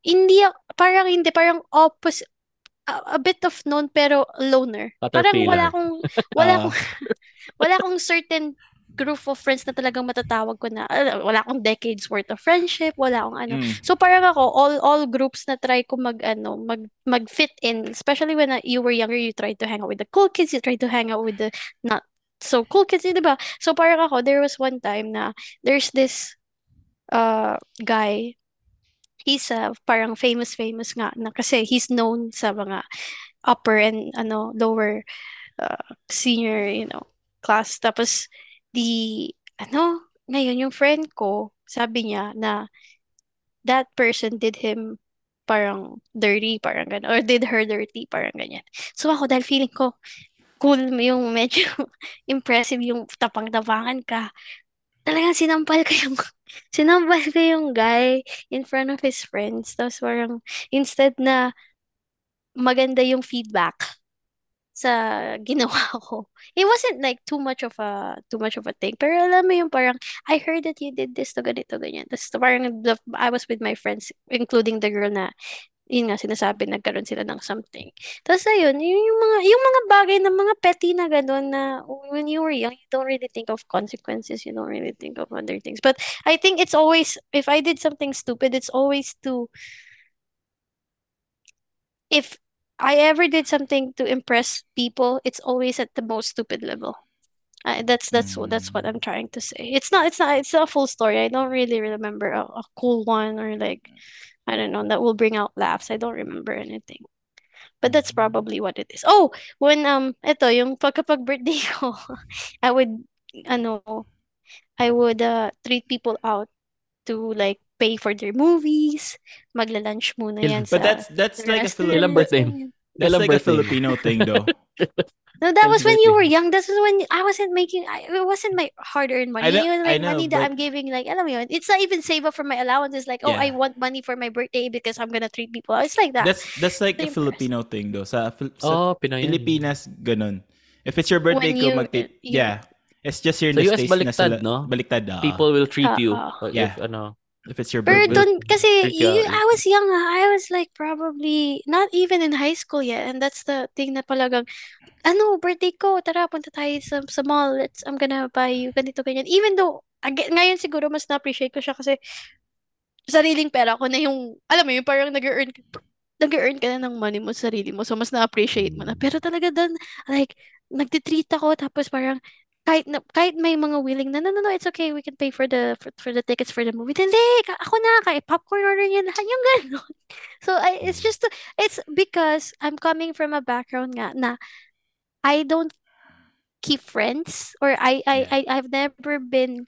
hindi parang hindi parang opposite a, a bit of known pero loner. Parang wala akong wala akong wala akong certain group of friends na talagang matatawag ko na ah, wala akong decades worth of friendship, wala akong ano. Mm. So parang ako all all groups na try ko mag ano mag mag fit in especially when uh, you were younger you tried to hang out with the cool kids, you tried to hang out with the not so cool kids, di ba? So parang ako there was one time na there's this uh guy he's uh, parang famous famous nga na kasi he's known sa mga upper and ano lower uh, senior you know class tapos the ano ngayon yung friend ko sabi niya na that person did him parang dirty parang ganun or did her dirty parang ganyan. So ako dahil feeling ko cool yung medyo impressive yung tapang-tapangan ka talagang sinampal ko yung sinampal ko yung guy in front of his friends. Tapos parang instead na maganda yung feedback sa ginawa ko. It wasn't like too much of a too much of a thing. Pero alam mo yung parang I heard that you did this to ganito ganyan. Tapos parang I was with my friends including the girl na yun nga sinasabi nagkaroon sila ng something. Tapos ayun, yung, yung mga yung mga bagay na mga petty na gano'n na when you were young, you don't really think of consequences, you don't really think of other things. But I think it's always if I did something stupid, it's always to if I ever did something to impress people, it's always at the most stupid level. Uh, that's that's what that's what I'm trying to say. It's not it's not it's not a full story. I don't really remember a, a cool one or like I don't know that will bring out laughs. I don't remember anything. But that's probably what it is. Oh, when um ito yung pagkapag birthday ko, I would ano I would uh treat people out to like pay for their movies, magla-lunch muna yan But sa that's that's like a restaurant. Ilang birthday? That's Ilang like a? Filipino thing though. No, that was when you were young. This is when I wasn't making. I, it wasn't my hard-earned money. I know- it was I like know, money that but- I'm giving. Like, alam mo yun, it's not even save up for my allowance. It's like, oh, I want money for my birthday because I'm gonna treat people. It's like that. That's that's like a Same Filipino thing though. Sa, sa Oh, Pinoy yan. Pilipinas ganun. If it's your birthday When ko you- magti- yeah. yeah. It's just here in Sa the US States na sila- no? Baliktad, ah. People will treat you. Ah, uh, Yeah. If, ano, If it's your Pero birthday. dun, kasi you. I was young. ah. I was like probably not even in high school yet. And that's the thing na palagang, ano, birthday ko, tara, punta tayo sa, sa mall. Let's, I'm gonna buy you ganito, ganyan. Even though, ag- ngayon siguro mas na-appreciate ko siya kasi sariling pera ko na yung, alam mo yung parang nag-earn, nag-earn ka na ng money mo sa sarili mo. So, mas na-appreciate mo na. Pero talaga dun, like, nagtitreat ako, tapos parang, kahit na, kahit may mga willing na, no, no, no, it's okay, we can pay for the, for, for the tickets for the movie. Hindi, ako na, kahit popcorn order niya lahat, yung gano'n. So, I, it's just, it's because I'm coming from a background nga na I don't keep friends or I, I. I, I've never been,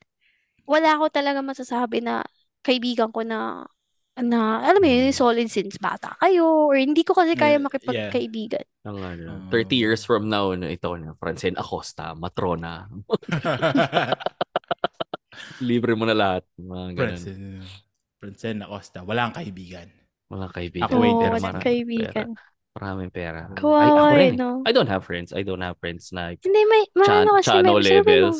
wala ako talaga masasabi na kaibigan ko na, na, alam mo yun, solid since bata kayo, or hindi ko kasi kaya Yeah, makipagkaibigan. ng ano, Oh. 30 years from now, no, ito na, Francine Acosta, matrona. Libre mo na lahat. Mga ganun. Francine, Francine Acosta, walang kaibigan. Mga kaibigan. Ako, wait, Oo, pero walang kaibigan. Pera. Maraming pera. Ay, Kawawa ako eh, rin. eh. no? I don't have friends. I don't have friends na Hindi, may, may chan, ano kasi, may, chano sabi mo, levels.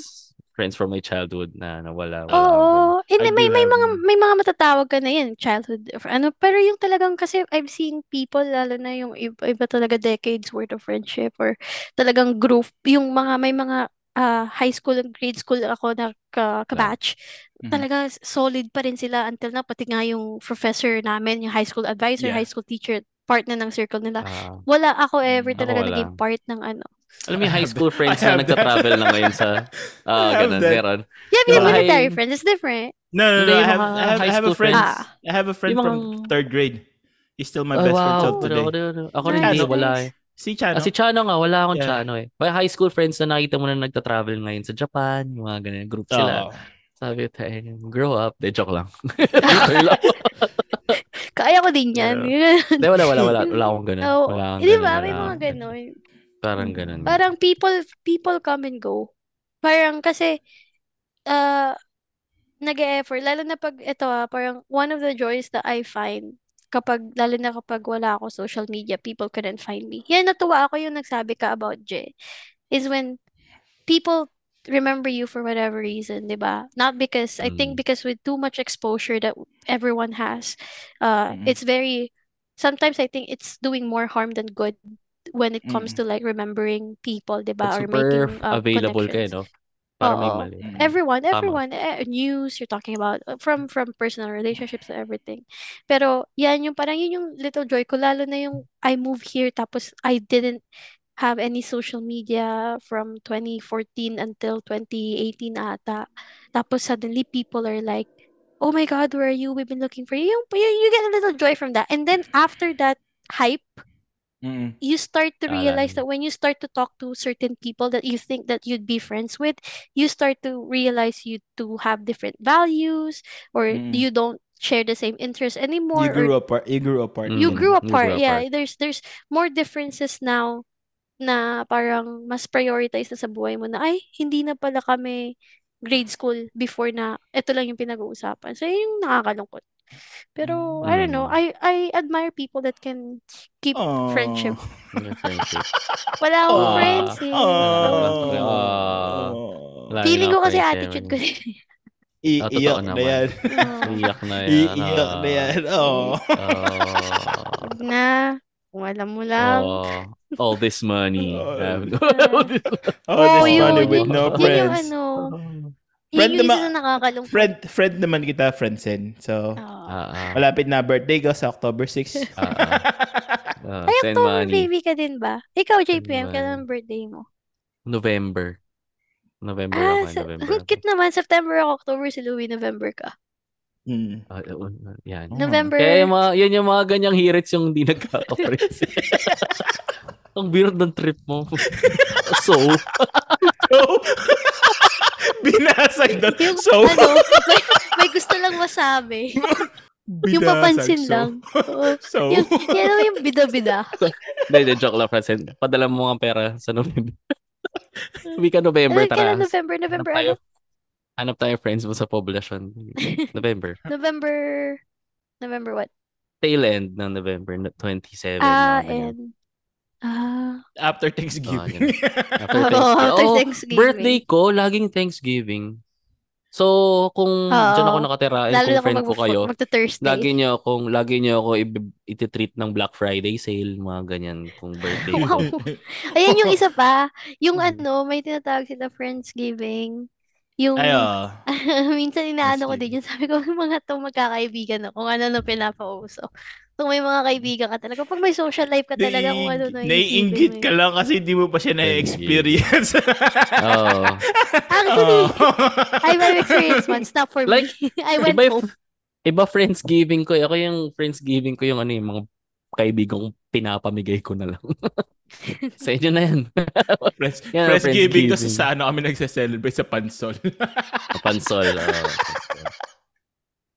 Friends from my childhood na nawala. Wala Oo. akong Hindi, I may, may have mga, may mga matatawag ka na yan, childhood, ano, pero yung talagang, kasi I've seen people, lalo na yung iba, iba talaga decades worth of friendship, or talagang group, yung mga, may mga ah, high school and grade school ako na ka, kabatch, Mhm. talaga solid pa rin sila until na, pati nga yung professor namin, yung high school advisor, Yeah. high school teacher, part na ng circle nila. Ah, Wala ako ever Mm, talaga ako naging wala. part ng ano. Alam mo yung I high have school friends na nagta-travel na ngayon sa ah I have ganun, meron. Yeah, mga military high- friends, it's different. No, no, no. I have, mga I have, I have a friend. friends. I have a friend Yung from mga- third grade. He's still my Oh, best friend wow. till Pero today. ako, din- ako rin Nice, hindi, wala eh. Si Chano. Ah, si Chano nga, wala akong Yeah. Chano eh. May high school friends na nakita mo na nagta-travel ngayon sa Japan, yung mga ganyan, group sila. Oo. Sabi ko, "Tay, grow up. De, joke lang. Kaya ko din yan. Hindi, wala, wala, wala. Wala akong ganun. Oo. Wala akong Di ganun, ba? wala May mga ganun. Parang ganun. Parang people people come and go. Parang kasi uh nag-e-effort lalo na pag ito ah, parang one of the joys that I find kapag lalo na kapag wala ako social media, people couldn't find me. Yan natuwa ako yung nagsabi ka about Jay. Is when people remember you for whatever reason, 'di ba? Not because I think Mm. because with too much exposure that everyone has, uh Mm. it's very sometimes I think it's doing more harm than good when it comes Mm. to like remembering people, 'di ba? Or making uh, available kayo, connections. no? Para may mali. Everyone, everyone, eh, news, you're talking about uh, from from personal relationships to everything. Pero yan yung parang yun yung little joy ko lalo na yung I moved here tapos I didn't have any social media from 2014 until 2018 ata. Tapos suddenly people are like, "Oh my God, where are you? We've been looking for you." Yung, you, you get a little joy from that. And then after that hype, Mm. you start to realize that when you start to talk to certain people that you think that you'd be friends with, you start to realize you to have different values or Mm. you don't share the same interests You anymore or grew apart. You grew apart. you grew you grew apart. Yeah, apart. there's there's more differences now na parang mas prioritize na sa buhay mo na ay hindi na pala kami grade school before na ito lang yung pinag-uusapan. So yun yung nakakalungkot. Pero I don't know, Mm. I I admire people that can keep friendship. Aw. Yung friendship. Wala akong Aw. friends eh. Aw. Aw. Wala Feeling yun ko kasi attitude ko din. I- Ah, na yan. Oo. Iyak na yan. I- iyak na yan. Oh. Ah. Wag na. Kung alam mo lang. Oh, all this money. Oh. all this Oh, Oo, this yun. money with Yun, no yun yung friends. ano. Friend yung naman- na nakakalungkot. Friend, friend naman kita, friendsin. So, Oo. Ah, ah, malapit na birthday ko sa October 6. ah, ah. Ay, October money. baby ka din ba? Ikaw, JPM, kailan ang birthday mo? November. November Ah, ako. sa, November. ang cute naman. September ako, October si Louie, November ka. Mm. Ah, uh, uh, yan. Oh. November. Kaya yung mga, yan yung mga ganyang hirits yung hindi nagkaka-friends. Ang weird ng trip mo. so, So, binasag doon. Yung, So, ano, may, may gusto lang masabi. yung binasag. papansin So, lang. Oo. So, Yung, yan naman yung bida-bida. hindi, joke lang, friends. Padala mo ang pera sa November. Week of November, Ano, kailan tara. November? November Hanap tayo. ano? Hanap tayo friends mo sa poblasyon. November. November, November what? Tail end ng November, na- 27. Ah, ganyan. and, ah, after Thanksgiving. After Oo, Thanksgiving. after Oo, Thanksgiving. birthday ko, laging Thanksgiving. So, kung Oo. dyan ako nakatira, and lalo kung friend ko kayo, lagi niyo akong, lagi niyo ako i- iti-treat ng Black Friday sale, mga ganyan, kung birthday ko. Wow. Ayan yung isa pa. Yung Mm. ano, may tinatawag sila Friendsgiving. Yung, Ay, oh. minsan inaano ko din yun. Sabi ko, mga to magkakaibigan ako. Kung ano na pinapauso. Kung may mga kaibigan ka talaga. Pag may social life ka talaga, kung ano na Naiingit ka lang kasi hindi mo pa siya na-experience. Oo. Actually, Oh. I have experienced once. Not for Like, me. I went Iba, home. iba Friendsgiving ko. Ako yung Friendsgiving ko yung ano yung mga kaibigan kong pinapamigay ko na lang. sa inyo na yan. Friends, Yan ang Friendsgiving kasi Friendsgiving. sa ano kami nagse-celebrate sa Pansol. Pansol. oo.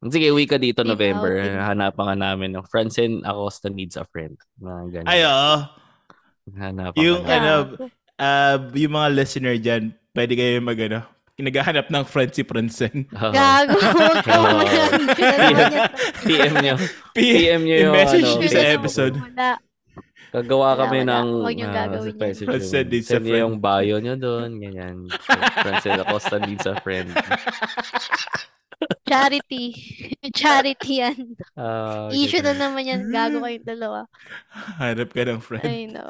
Sige, uwi ka dito Team November. outing. Hanapan nga namin ng Francine Acosta needs a friend. Mga ganyan. Ay, oo. Hanapan Yung ka ano, ah, yung mga listener dyan, pwede kayo mag ano, naghahanap ng friend si Pransen. Oo. Gago. PM nyo. P- PM nyo yung ano. nyo sa Wala. episode. Wala. Gagawa Wala, kami wala. ng ah, sa yan. message Friends yun. Send nyo friend. yung bio nyo doon. Ganyan. Francine Acosta needs a friend. Charity. Charity yan. Issue ganyan. na naman yan. Gago kayong dalawa. Hanap ka ng friend. Ay, no.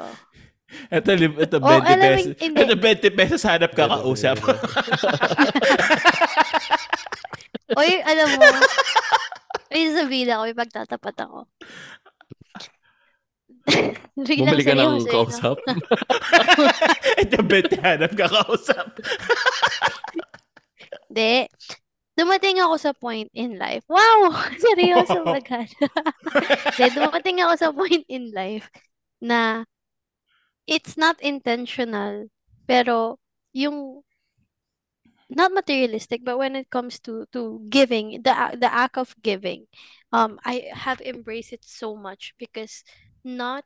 Ito, ito 20 Oh, pesos. Ito, 20 pesos hanap ka kausap. Oy, alam mo, may sasabihin ako, may pagtatapat ako. Bumili ka ng eh, kausap. Ito, 20 hanap ka kausap. Hindi. Dumating ako sa point in life. Wow! Seryoso agad. Hindi, dumating ako sa point in life na it's not intentional, pero yung not materialistic, but when it comes to to giving, the the act of giving, um, I have embraced it so much because not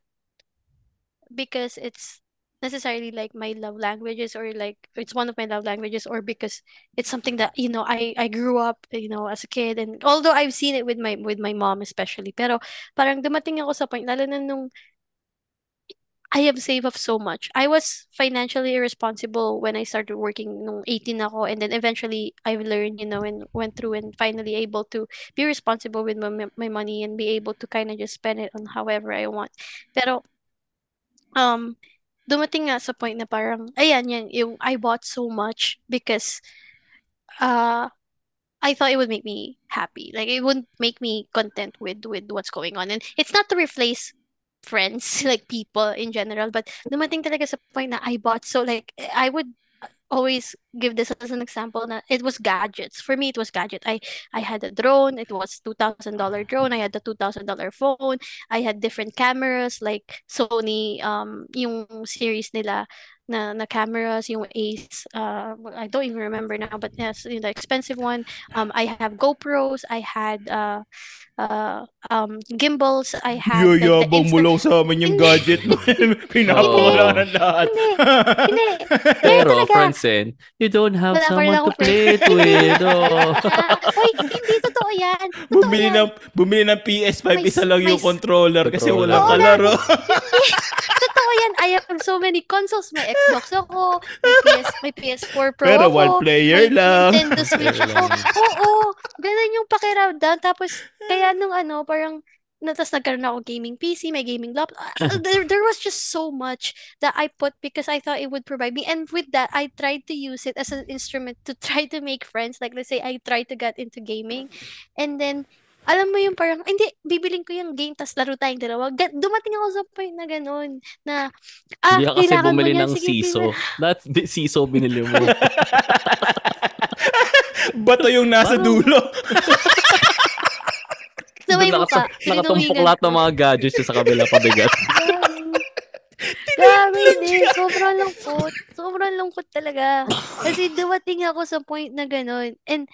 because it's necessarily like my love languages or like it's one of my love languages or because it's something that you know I I grew up you know as a kid and although I've seen it with my with my mom especially pero parang dumating ako sa point lalo na nung I have saved up so much. I was financially irresponsible when I started working nung 18 ako and then eventually I've learned, you know, and went through and finally able to be responsible with my, my money and be able to kind of just spend it on however I want. Pero um dumating nga sa point na parang ayan yan yung I bought so much because uh I thought it would make me happy. Like it wouldn't make me content with with what's going on. And it's not to replace friends, like people in general, but dumating talaga sa point na I bought so like I would always give this as an example na it was gadgets. For me, it was gadget. I I had a drone. It was $2,000 drone. I had the $2,000 phone. I had different cameras like Sony, um, yung series nila na, na cameras, yung Ace, uh, I don't even remember now, but yes, the expensive one. Um, I have GoPros. I had uh, uh, um, gimbals. I had like the Yayabang mo lang sa amin yung gadget mo. Pinapawala Oo. ng lahat. Hindi. Hindi. Kaya Pero, talaga. Francine, you don't have Wala pa rin someone ako to play it with. Oh. Ah, hindi totoo yan. Totoo Bumili yan. ng, bumili ng PS5, May- isa lang yung may- controller kasi Controller. walang kalaro. Totoo yan. I have so many consoles. May Xbox ako. May, PS, may PS4 Pro Pero ako. one player may lang. Nintendo Switch Player ako. lang. Oo. Ganun yung pakiramdam. Tapos, kaya nung ano, parang, na, tapos nagkaroon ako gaming PC, may gaming laptop. Ah, There, there was just so much that I put because I thought it would provide me. And with that, I tried to use it as an instrument to try to make friends. Like, let's say, I tried to get into gaming. And then, alam mo yung parang, hindi, bibiling ko yung game, tas laro tayong dalawa. Ga- dumating ako sa point na ganun, na, ah, Hindi ka kasi kailangan mo bumili ng sige, siso. Not di- siso binili mo. Bato yung nasa dulo. Sa may Doon mukha, nakasa- nakatumpok lahat ko. ng mga gadgets sa kabila pabigat. Grabe, hindi. Sobrang lungkot. Sobrang lungkot talaga. Kasi dumating ako sa point na ganun. And,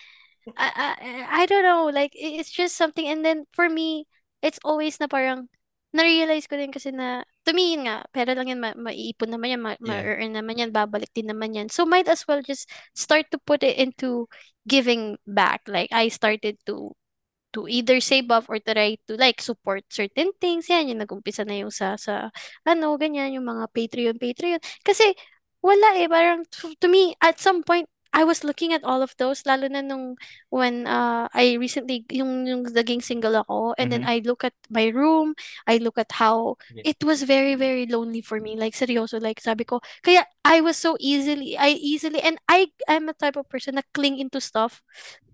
I, I, I don't know, like, it's just something. And then, for me, it's always na parang, na-realize ko din kasi na, to me, yun nga, pera lang yan, ma maiipon naman yan, ma Yeah. ma-earn naman yan, babalik din naman yan. So, might as well just start to put it into giving back. Like, I started to to either save up or try to like support certain things. Yan, yung nag-umpisa na yung sa, sa, ano, ganyan, yung mga Patreon, Patreon. Kasi, wala eh, parang, to, to me, at some point, I was looking at all of those, lalo na nung, when, uh, I recently, yung, yung naging single ako, and then Mhm. I look at my room, I look at how, Yeah. it was very, very lonely for me. Like, seryoso, like, sabi ko, kaya, I was so easily, I easily, and I, I'm a type of person na cling into stuff,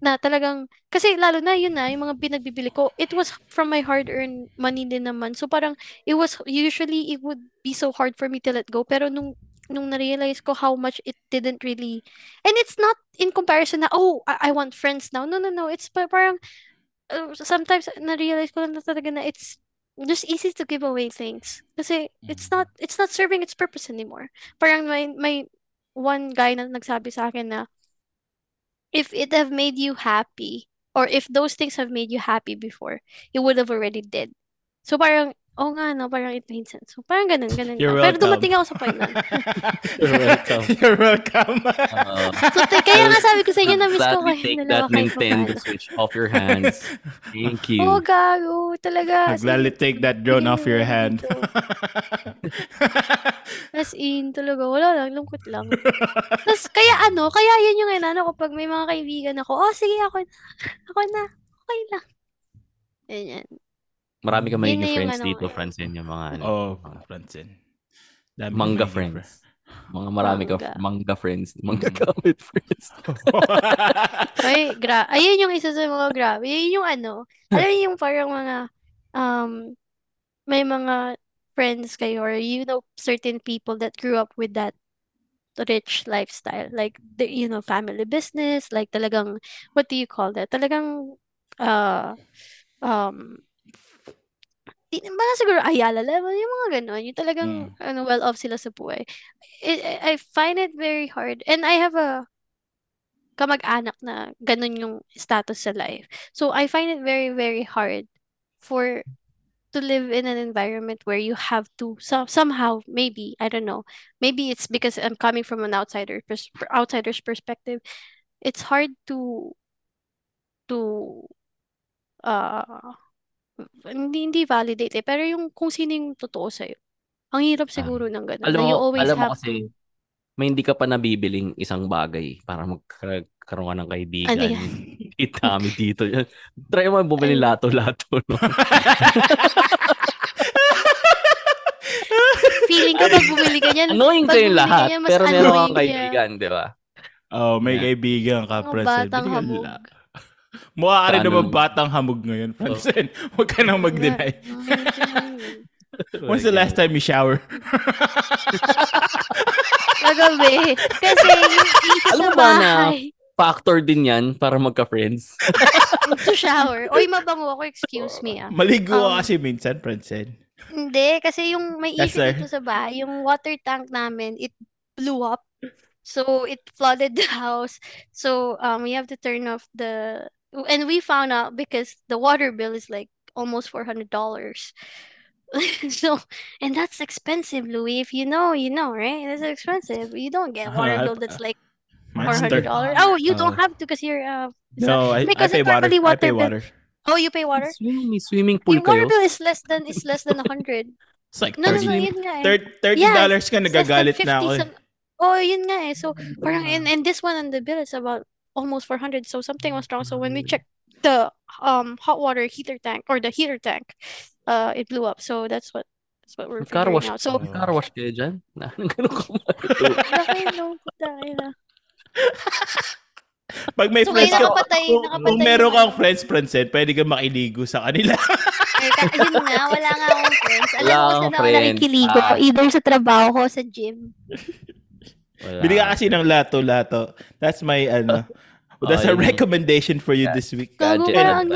na talagang, kasi lalo na yun na, yung mga pinagbibili ko, it was from my hard-earned money din naman. So parang, it was, usually, it would be so hard for me to let go. Pero nung, nung na-realize ko how much it didn't really, and it's not in comparison na, oh, I, I want friends now. No, no, no. It's parang, uh, sometimes na-realize ko lang na talaga na it's just easy to give away things. Kasi it's not, it's not serving its purpose anymore. Parang may, may one guy na nagsabi sa akin na, if it have made you happy, or if those things have made you happy before, you would have already did. So parang, oh nga no, parang it made sense. So parang ganun, ganun You're lang. Pero welcome. dumating ako sa point na. You're welcome. You're welcome. Uh, So t- kaya nga sabi ko sa inyo, na-miss ko Gladly kayo take that Nintendo. Switch off your hands. Thank you. Oo, gago. Talaga. As Gladly take that drone off your hand. As in, talaga, wala lang, lungkot lang. Tapos, kaya ano, kaya yun yung inano ko pag may mga kaibigan ako, oh, sige, ako na, ako na, okay lang. Ganyan. Marami ka magiging na yung friends ano, dito, eh. Francine, yung mga ano. oh, mga Francine. Dami manga magiging friends. Mga marami ka, Manga. manga friends. Manga Mm. gamit friends. Ay, gra ayun yung isa sa mga grabe. Yun yung ano, alam yung parang mga, um, may mga friends kayo or you know certain people that grew up with that rich lifestyle. Like, the, you know, family business, like talagang, what do you call that? Talagang, uh, um, mga siguro Ayala level, yung mga ganon. Yung talagang, Mm. ano, well-off sila sa buhay. I, I I find it very hard. And I have a kamag-anak na ganun yung status sa life. So, I find it very, very hard for to live in an environment where you have to so, somehow maybe I don't know maybe it's because I'm coming from an outsider pers- outsider's perspective it's hard to to uh hindi hindi validate eh pero yung kung sino yung totoo sa'yo ang hirap siguro ng ganun Alam mo, you always alam mo have kasi, may hindi ka pa nabibiling isang bagay para magkaroon ka ng kaibigan. ano yan kami dito. Try mo bumili Ano? lato-lato. No? feeling ko pag bumili ka niyan Annoying pag kayong bumili ka lahat, niyan mas pero meron kang kaibigan, di ba? Oh, may Yeah. kaibigan ka, Francine. batang Bili rin Paano? naman batang hamog ngayon, Francine. Huwag ka nang mag-deny. When's the last time you shower? Kagabi. Kasi yung Alam sa mo ba na- bahay. Factor din yan para magka-friends. To shower. Oy, mabango ako. Excuse me ah. Maligo ka Um, kasi minsan, Francine. Hindi, kasi yung may Yes, issue dito sa bahay, yung water tank namin, it blew up. So, it flooded the house. So, um, we have to turn off the... And we found out because the water bill is like almost $400. So, and that's expensive, Louis. If you know, you know, right? That's expensive. You don't get a water bill that's like $400. Oh, you don't Uh, have to because you're... Uh, No, I, I Because pay water. normally I pay water bill- Oh, you pay water? Swimming, may swimming pool Yung water bill is less than is less than a 100. It's like No, no, no, 30 yun nga eh. 30 Yeah, dollars ka, It's less than nagagalit na ako. eh. some- Oh, yun nga eh. So, parang, and, and this one on the bill is about almost 400. So, something was wrong. So, when we checked the um hot water heater tank or the heater tank, uh, it blew up. So, that's what that's what we're Car figuring wash, out. So, car wash kayo dyan? Na, ganun na. Pag may So, friends ka, nakapatay- kung, nakapatay kung meron kang ano. friends, Francine, pwede ka makiligo sa kanila. Eh, ka- yun nga, wala nga akong friends. Alam Wala mo, akong saan ako friends. nakikiligo? Ah. Either sa trabaho ko, sa gym. Wala. Bili ka kasi ng lato-lato. That's my, ano, that's Oh, a yun. recommendation for you this week. Gago, parang ano,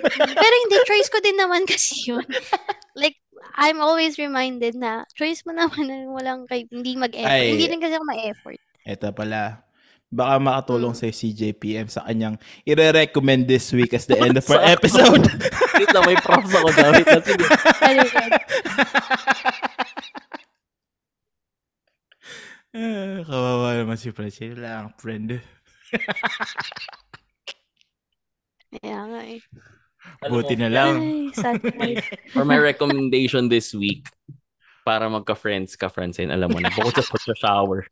pero hindi, choice ko din naman kasi yun. Like, I'm always reminded na, choice mo naman na walang kay, hindi mag-effort. Ay. Hindi rin kasi ako ma-effort. Ito pala. Baka makatulong Mm. sa CJPM sa kanyang ire-recommend this week as the end of our episode. Wait lang, may props ako dyan. Wait lang, sige. Balikan. Ah, Kawawa naman si Francine. Wala kang friend. Kaya nga eh. Buti na lang. Ay, sad life. For my recommendation this week, para magka-friends ka, friends, and alam mo na, bukod sa pag-shower.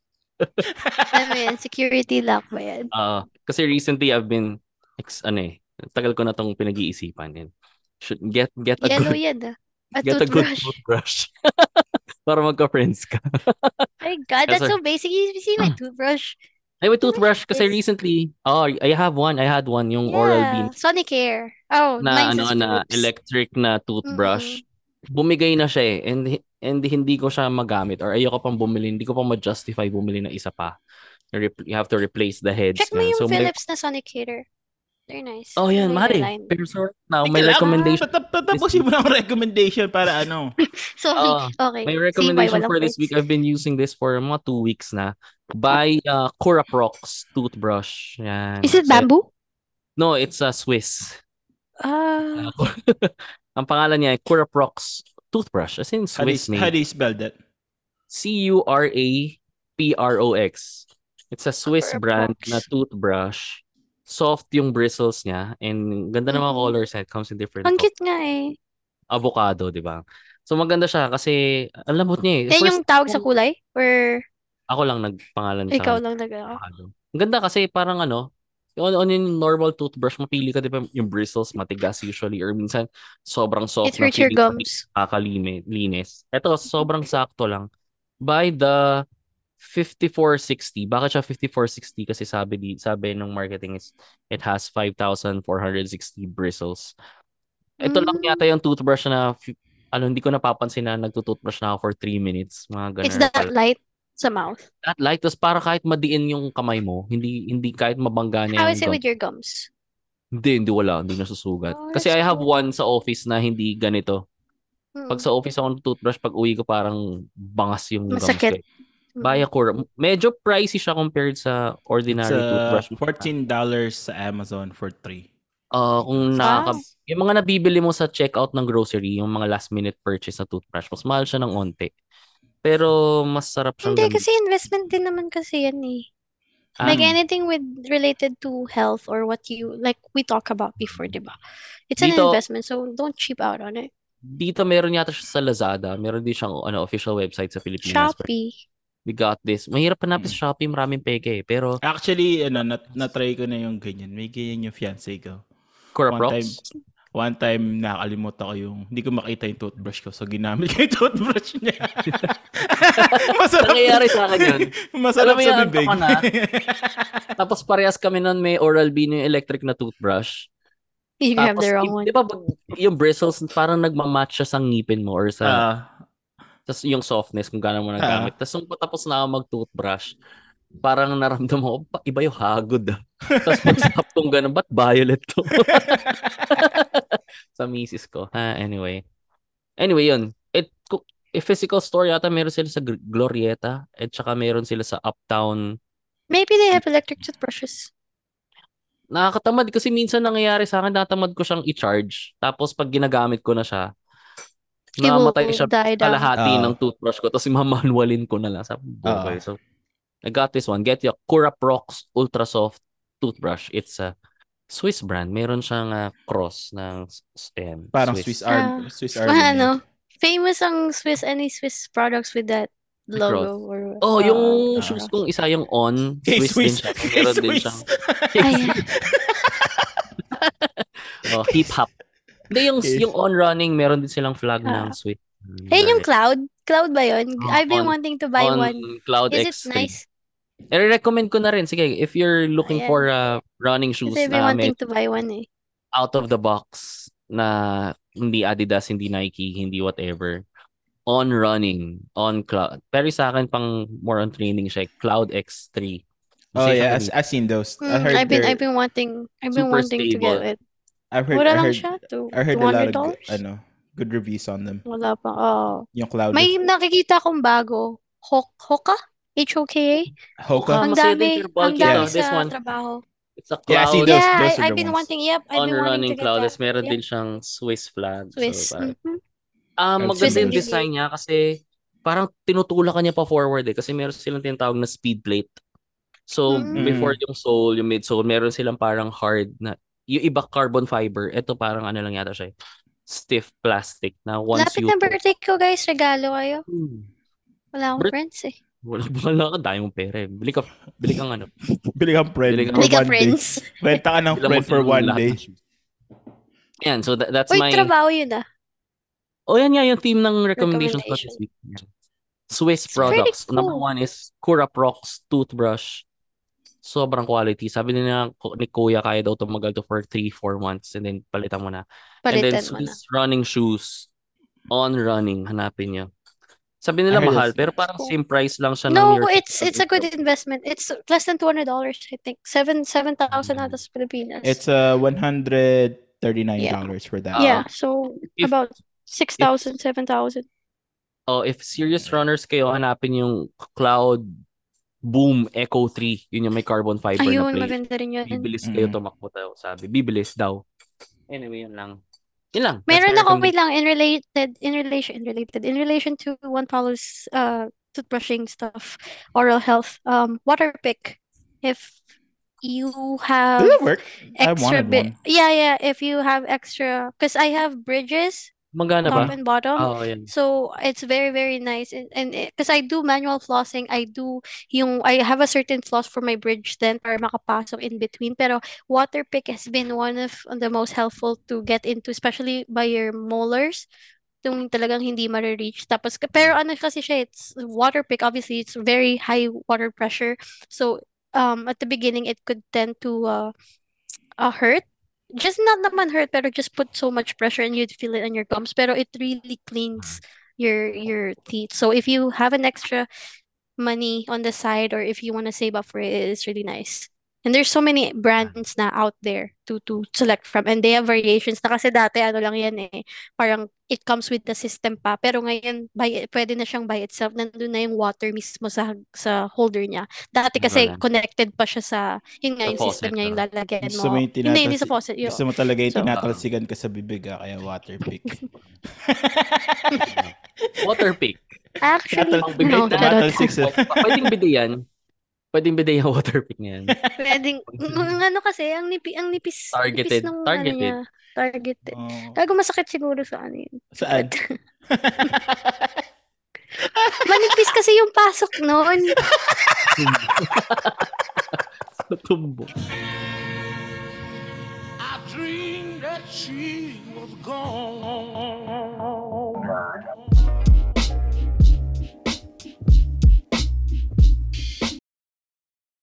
ano yan, security lock ba yan? Uh, kasi recently, I've been, ex, ano eh, tagal ko na tong pinag-iisipan. And should get get a Yellow good yan ah. A get a good toothbrush. para magka-friends ka. My God, that's so basic. You see my toothbrush? Ay, may toothbrush kasi Yes. recently, oh, I have one. I had one, yung Oral-B Yeah. Sonicare. Oh, na ano na electric na toothbrush. Bumigay na siya eh and and hindi ko siya magamit or ayoko pang bumili, hindi ko pa ma-justify bumili ng isa pa. You have to replace the heads Check mo yung So may, Philips na Sonicare. They're nice. Oh, yan, line. Pero so now, may lang, recommendation. tatap- Tatapusin mo ng recommendation para ano. Sorry. Ah, okay. May recommendation for this week. I've been using this for mga two weeks na. Buy uh, Curaprox toothbrush. Yan. Is it So, bamboo? No, it's a Swiss. Ah. Ang pangalan niya ay Curaprox toothbrush. As in How do you, Swiss how do you spell that? C-U-R-A-P-R-O-X. It's a Swiss brand Curaprox. na toothbrush. Soft yung bristles niya. And ganda ng mga Mhm. colors. It comes in different Ang cute nga eh. Avocado, di ba? So maganda siya kasi ang lambot niya eh. Yan First, yung tawag sa kulay? Or ako lang nagpangalan ikaw lang nag avocado. Ang ganda kasi parang ano, on, on yung normal toothbrush, mapili ka, di ba, yung bristles matigas usually or minsan sobrang soft It hurts your gums. nakakalinis. Ito, sobrang sakto lang. By the 5460. Bakit siya 5460? Kasi sabi di, sabi ng marketing is it has 5,460 bristles. Ito lang Mm. yata yung toothbrush na ano, hindi ko napapansin na nagtutoothbrush na ako for 3 minutes. Mga ganun. It's that light. sa mouth. Not light. Tapos para kahit madiin yung kamay mo, hindi hindi kahit mabangga niya How is it gum. with your gums? Hindi, hindi wala. Hindi nasusugat. Oh, Kasi I have one sa office na hindi ganito. Pag Mm. sa office ako ng toothbrush, pag uwi ko parang bangas yung gums ko. Cura. Medyo pricey siya compared sa It's ordinary uh, toothbrush. $14 sa Amazon for three. Ah, kung nakaka... Wow. Yung mga nabibili mo sa checkout ng grocery, yung mga last minute purchase na toothbrush, mas mahal siya ng onte. Pero mas sarap siyang Hindi, gamitin. kasi investment din naman kasi yan eh. Like Ah, anything with related to health or what you like we talked about before, diba? It's an Dito- investment, so don't cheap out on it. dito meron yata siya sa Lazada. Meron din siyang ano, official website sa Pilipinas. Shopee. We got this. Mahirap hanapin sa Shopee, maraming peke eh. Pero Actually, ano, nat na-try ko na yung ganyan. May ganyan yung fiancé ko. Cura One time, one time nakalimutan ko yung, hindi ko makita yung toothbrush ko. So, ginamit ko yung toothbrush niya. Masarap. Nangyayari sa akin yun. Masarap Alam sa bibig. na. Tapos parehas kami nun may Oral-B na yung electric na toothbrush. You have Tapos, the wrong one. di ba yung bristles parang nagmamatch siya sa ngipin mo or sa Ah, tas yung softness kung gaano mo nagamit. Tapos nung patapos na ako mag-toothbrush, parang naramdaman ko, "Pa- iba yung hagod ah. Tapos pag-stop kong ganun, ba't violet to? sa misis ko. Ah, anyway. Anyway, yun. It, ku- eh, physical store yata meron sila sa Glorieta at saka meron sila sa Uptown. Maybe they have electric toothbrushes. Nakakatamad kasi minsan nangyayari sa akin, natamad ko siyang i-charge. Tapos pag ginagamit ko na siya, namatay siya down. kalahati Oo. ng toothbrush ko tapos mamanualin ko na lang sa okay. Oo. So I got this one. Get your Cura Prox Ultra Soft toothbrush. It's a Swiss brand. Meron siyang ah, cross ng ayan, parang Swiss, Ah, Army. Swiss Army. Yan. ano, famous ang Swiss, any Swiss products with that logo or Oh, uh, yung ah. shoes kong isa yung on. Kay Swiss, din Swiss. siya. Meron din Swiss. siyang oh, hip hop. Hindi yung yung on running, meron din silang flag Ah. ng Swiss. Ayun yung cloud. Cloud ba yun? Oh, I've been on- wanting to buy on one. Cloud Is it X3. nice? I-recommend ko na rin. Sige, if you're looking Ayan. for uh, running shoes Kasi I've been na wanting to buy one eh. out of the box na hindi Adidas, hindi Nike, hindi whatever. On running, on cloud. Pero sa akin pang more on training siya, Cloud X3. Oh yeah, I've, seen those. I Mm, heard I've been I've been wanting I've been wanting to stable. get it. I've heard, I heard, siya. To, I heard a lot of $200. good, ano, good reviews on them. Wala pa. Oh. Yung cloud. May nakikita akong bago. Hok Hoka? H-O-K-A? Hoka. Ang dami, ang dami. This sa one, trabaho. it's a Yeah, I see cloud those- yeah, those I, I've been ones. wanting, yep, I've on been wanting to get cloud. that. Tapos meron Yep. din siyang Swiss flag. Swiss. So, parang, mhm. Ah, I've maganda yung design niya kasi parang tinutulak niya pa forward eh kasi meron silang tinatawag na speed plate. So, Mm. before yung sole, yung midsole, meron silang parang hard na yung iba carbon fiber. Ito parang ano lang yata siya. eh, Stiff plastic na once Lapit you na birthday ko, guys. Regalo kayo. Hmm. Wala akong Bir- friends eh. Wala wala ka dahil mong pera. eh. Bili ka bili kang ano. Bili kang friend Bili ka- for Hindi ka one day. friends. Renta ka ng Bili friend for one day. Yan, so that, that's Uy, my trabaho yun ah. Oh, yan nga yung theme ng recommendations ko Recommendation. this week. Swiss It's products. Number cool. one is Cura Prox toothbrush. Sobrang quality. Sabi nila ni Kuya, kaya daw tumagal to for 3-4 months and then palitan mo na. and then Palitan mo na. Swiss running shoes on running. Hanapin nyo. Sabi nila mahal, pero parang same price lang siya No, it's it's a good investment. It's less than two hundred dollars, I think. Seven seven thousand Mm. ata sa Pilipinas. It's uh $139 for that. Ah. yeah, so If- about six thousand, seven thousand. Oh, if serious runners kayo, hanapin yung Cloud Boom Echo 3. Yun yung may carbon fiber na Ayun, plate. maganda rin yun. Bibilis kayo Mm. tumakbo daw, sabi. Bibilis daw. Anyway, yun lang. Yun lang. That's Meron ako, wait lang, in related, in relation, in related, in relation to Juan Paulo's uh, toothbrushing stuff, oral health, um, water pick. If you have Does it work? I extra wanted bit, one. yeah, yeah, if you have extra, because I have bridges, Magana top ba? and bottom. Oo, yan. So it's very very nice and and because I do manual flossing, I do yung I have a certain floss for my bridge then para makapasok in between. Pero water pick has been one of the most helpful to get into, especially by your molars. Yung talagang hindi ma-reach. Tapos, pero ano kasi siya, it's water pick, obviously, it's very high water pressure. So, um, at the beginning, it could tend to uh, uh, hurt. Just not naman hurt, pero just put so much pressure and you'd feel it on your gums. Pero it really cleans your your teeth. So if you have an extra money on the side or if you want to save up for it, it's really nice. And there's so many brands na out there to to select from and they have variations na kasi dati ano lang yan eh parang it comes with the system pa pero ngayon by, pwede na siyang by itself nandun na yung water mismo sa sa holder niya dati kasi Wala. connected pa siya sa yun nga Sa yung system niya yung no? lalagyan Gusto mo mo yung hindi hindi sa faucet yun Gusto mo talaga yung So, tinatalsigan ka sa bibig ah, kaya water pick. Water pick. actually bibig no na charot. tinatalsik sa... Pwedeng bide yan. Pwedeng bide yung water pick niyan. pwedeng ng ano kasi ang nipi ang nipis Targeted. nipis nung Targeted. ano niya targeted Oh. Gago masakit siguro sa ano yun. Saan? Manipis kasi yung pasok noon. Sa tumbo. I dreamed that she was gone.